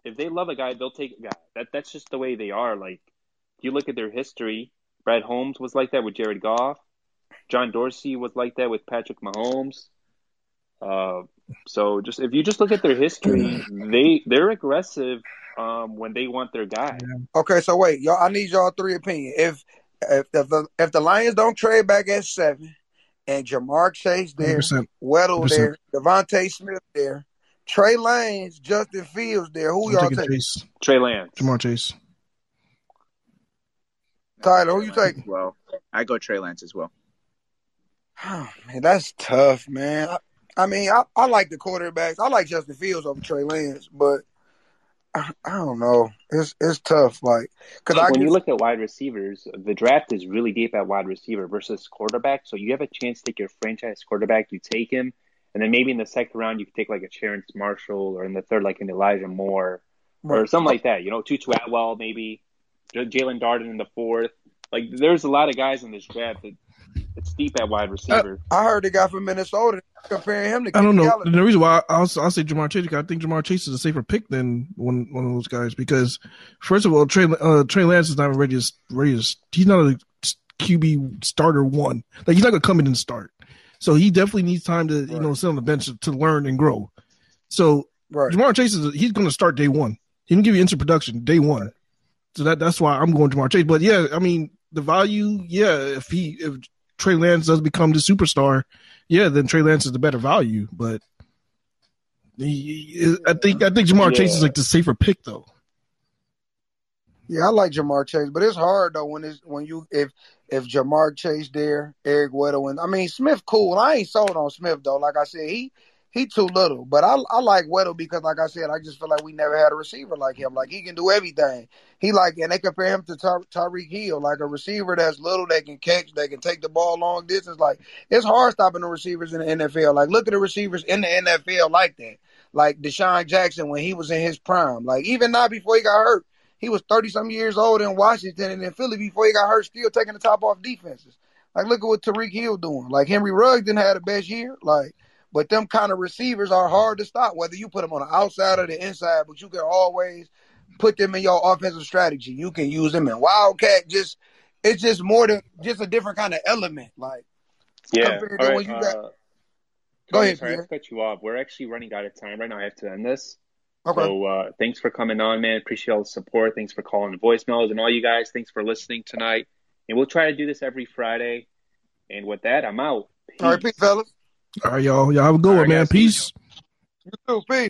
if they love a guy, they'll take a guy. That that's just the way they are. Like you look at their history. Brad Holmes was like that with Jared Goff. John Dorsey was like that with Patrick Mahomes. Uh, so just if you just look at their history, they they're aggressive um, when they want their guy. Okay, so wait, y'all. I need y'all three opinion. If if if the if the Lions don't trade back at seven, and Ja'Marr Chase there, 100%. Waddle 100%. there, DeVonta Smith there, Trey Lance, Justin Fields there, who I'm y'all taking take? Chase, Trey Lance. Ja'Marr Chase. Tyler, who you take? Well, I go Trey Lance as well. Oh, man, that's tough, man. I, I mean, I, I like the quarterbacks. I like Justin Fields over Trey Lance, but I, I don't know. It's it's tough, like because I when you look at wide receivers, the draft is really deep at wide receiver versus quarterback. So you have a chance to take your franchise quarterback, you take him, and then maybe in the second round you could take like a Terrace Marshall, or in the third like an Elijah Moore, or something like that. You know, Tutu Atwell maybe, Jaelon Darden in the fourth. Like there's a lot of guys in this draft that it's deep at wide receiver. I heard the guy from Minnesota comparing him to I don't know. Golladay. The reason why I'll, I'll say Ja'Marr Chase, because I think Ja'Marr Chase is a safer pick than one one of those guys. Because first of all, Trey uh, Trey Lance is not ready to ready to. He's not a QB starter one. Like he's not gonna come in and start. So he definitely needs time to you know sit on the bench to learn and grow. So Right. Ja'Marr Chase is he's gonna start day one. He can give you instant production day one. So that that's why I'm going Ja'Marr Chase. But yeah, I mean the value, yeah, if he if Trey Lance does become the superstar, yeah, then Trey Lance is the better value. But he, I think I think Ja'Marr Chase is like the safer pick though. Yeah, I like Ja'Marr Chase, but it's hard though when it's when you if if Ja'Marr Chase there, Eric Waddle, and I mean Smith cool. I ain't sold on Smith though. Like I said, he he too little. But I I like Waddle because like I said, I just feel like we never had a receiver like him. Like he can do everything. He like and they compare him to Ty- Tyreek Hill, like a receiver that's little, that can catch, that can take the ball long distance. Like it's hard stopping the receivers in the NFL. Like look at the receivers in the NFL like that. Like DeSean Jackson when he was in his prime. Like even not before he got hurt. He was 30 some years old in Washington and in Philly before he got hurt, still taking the top off defenses. Like, look at what Tyreek Hill doing. Like, Henry Ruggs didn't have the best year. Like, But them kind of receivers are hard to stop, whether you put them on the outside or the inside. But you can always put them in your offensive strategy. You can use them in wildcat. Just it's just more than just a different kind of element. Like Yeah. All right. got. uh, Go ahead, sorry, I Pierre. cut you off. We're actually running out of time right now. I have to end this. Okay. So uh, thanks for coming on, man. Appreciate all the support. Thanks for calling the voicemails and all you guys. Thanks for listening tonight. And we'll try to do this every Friday. And with that, I'm out. All right, peace, fellas. All right, y'all. Y'all have a good one, right, man. guys. Peace. You too, peace.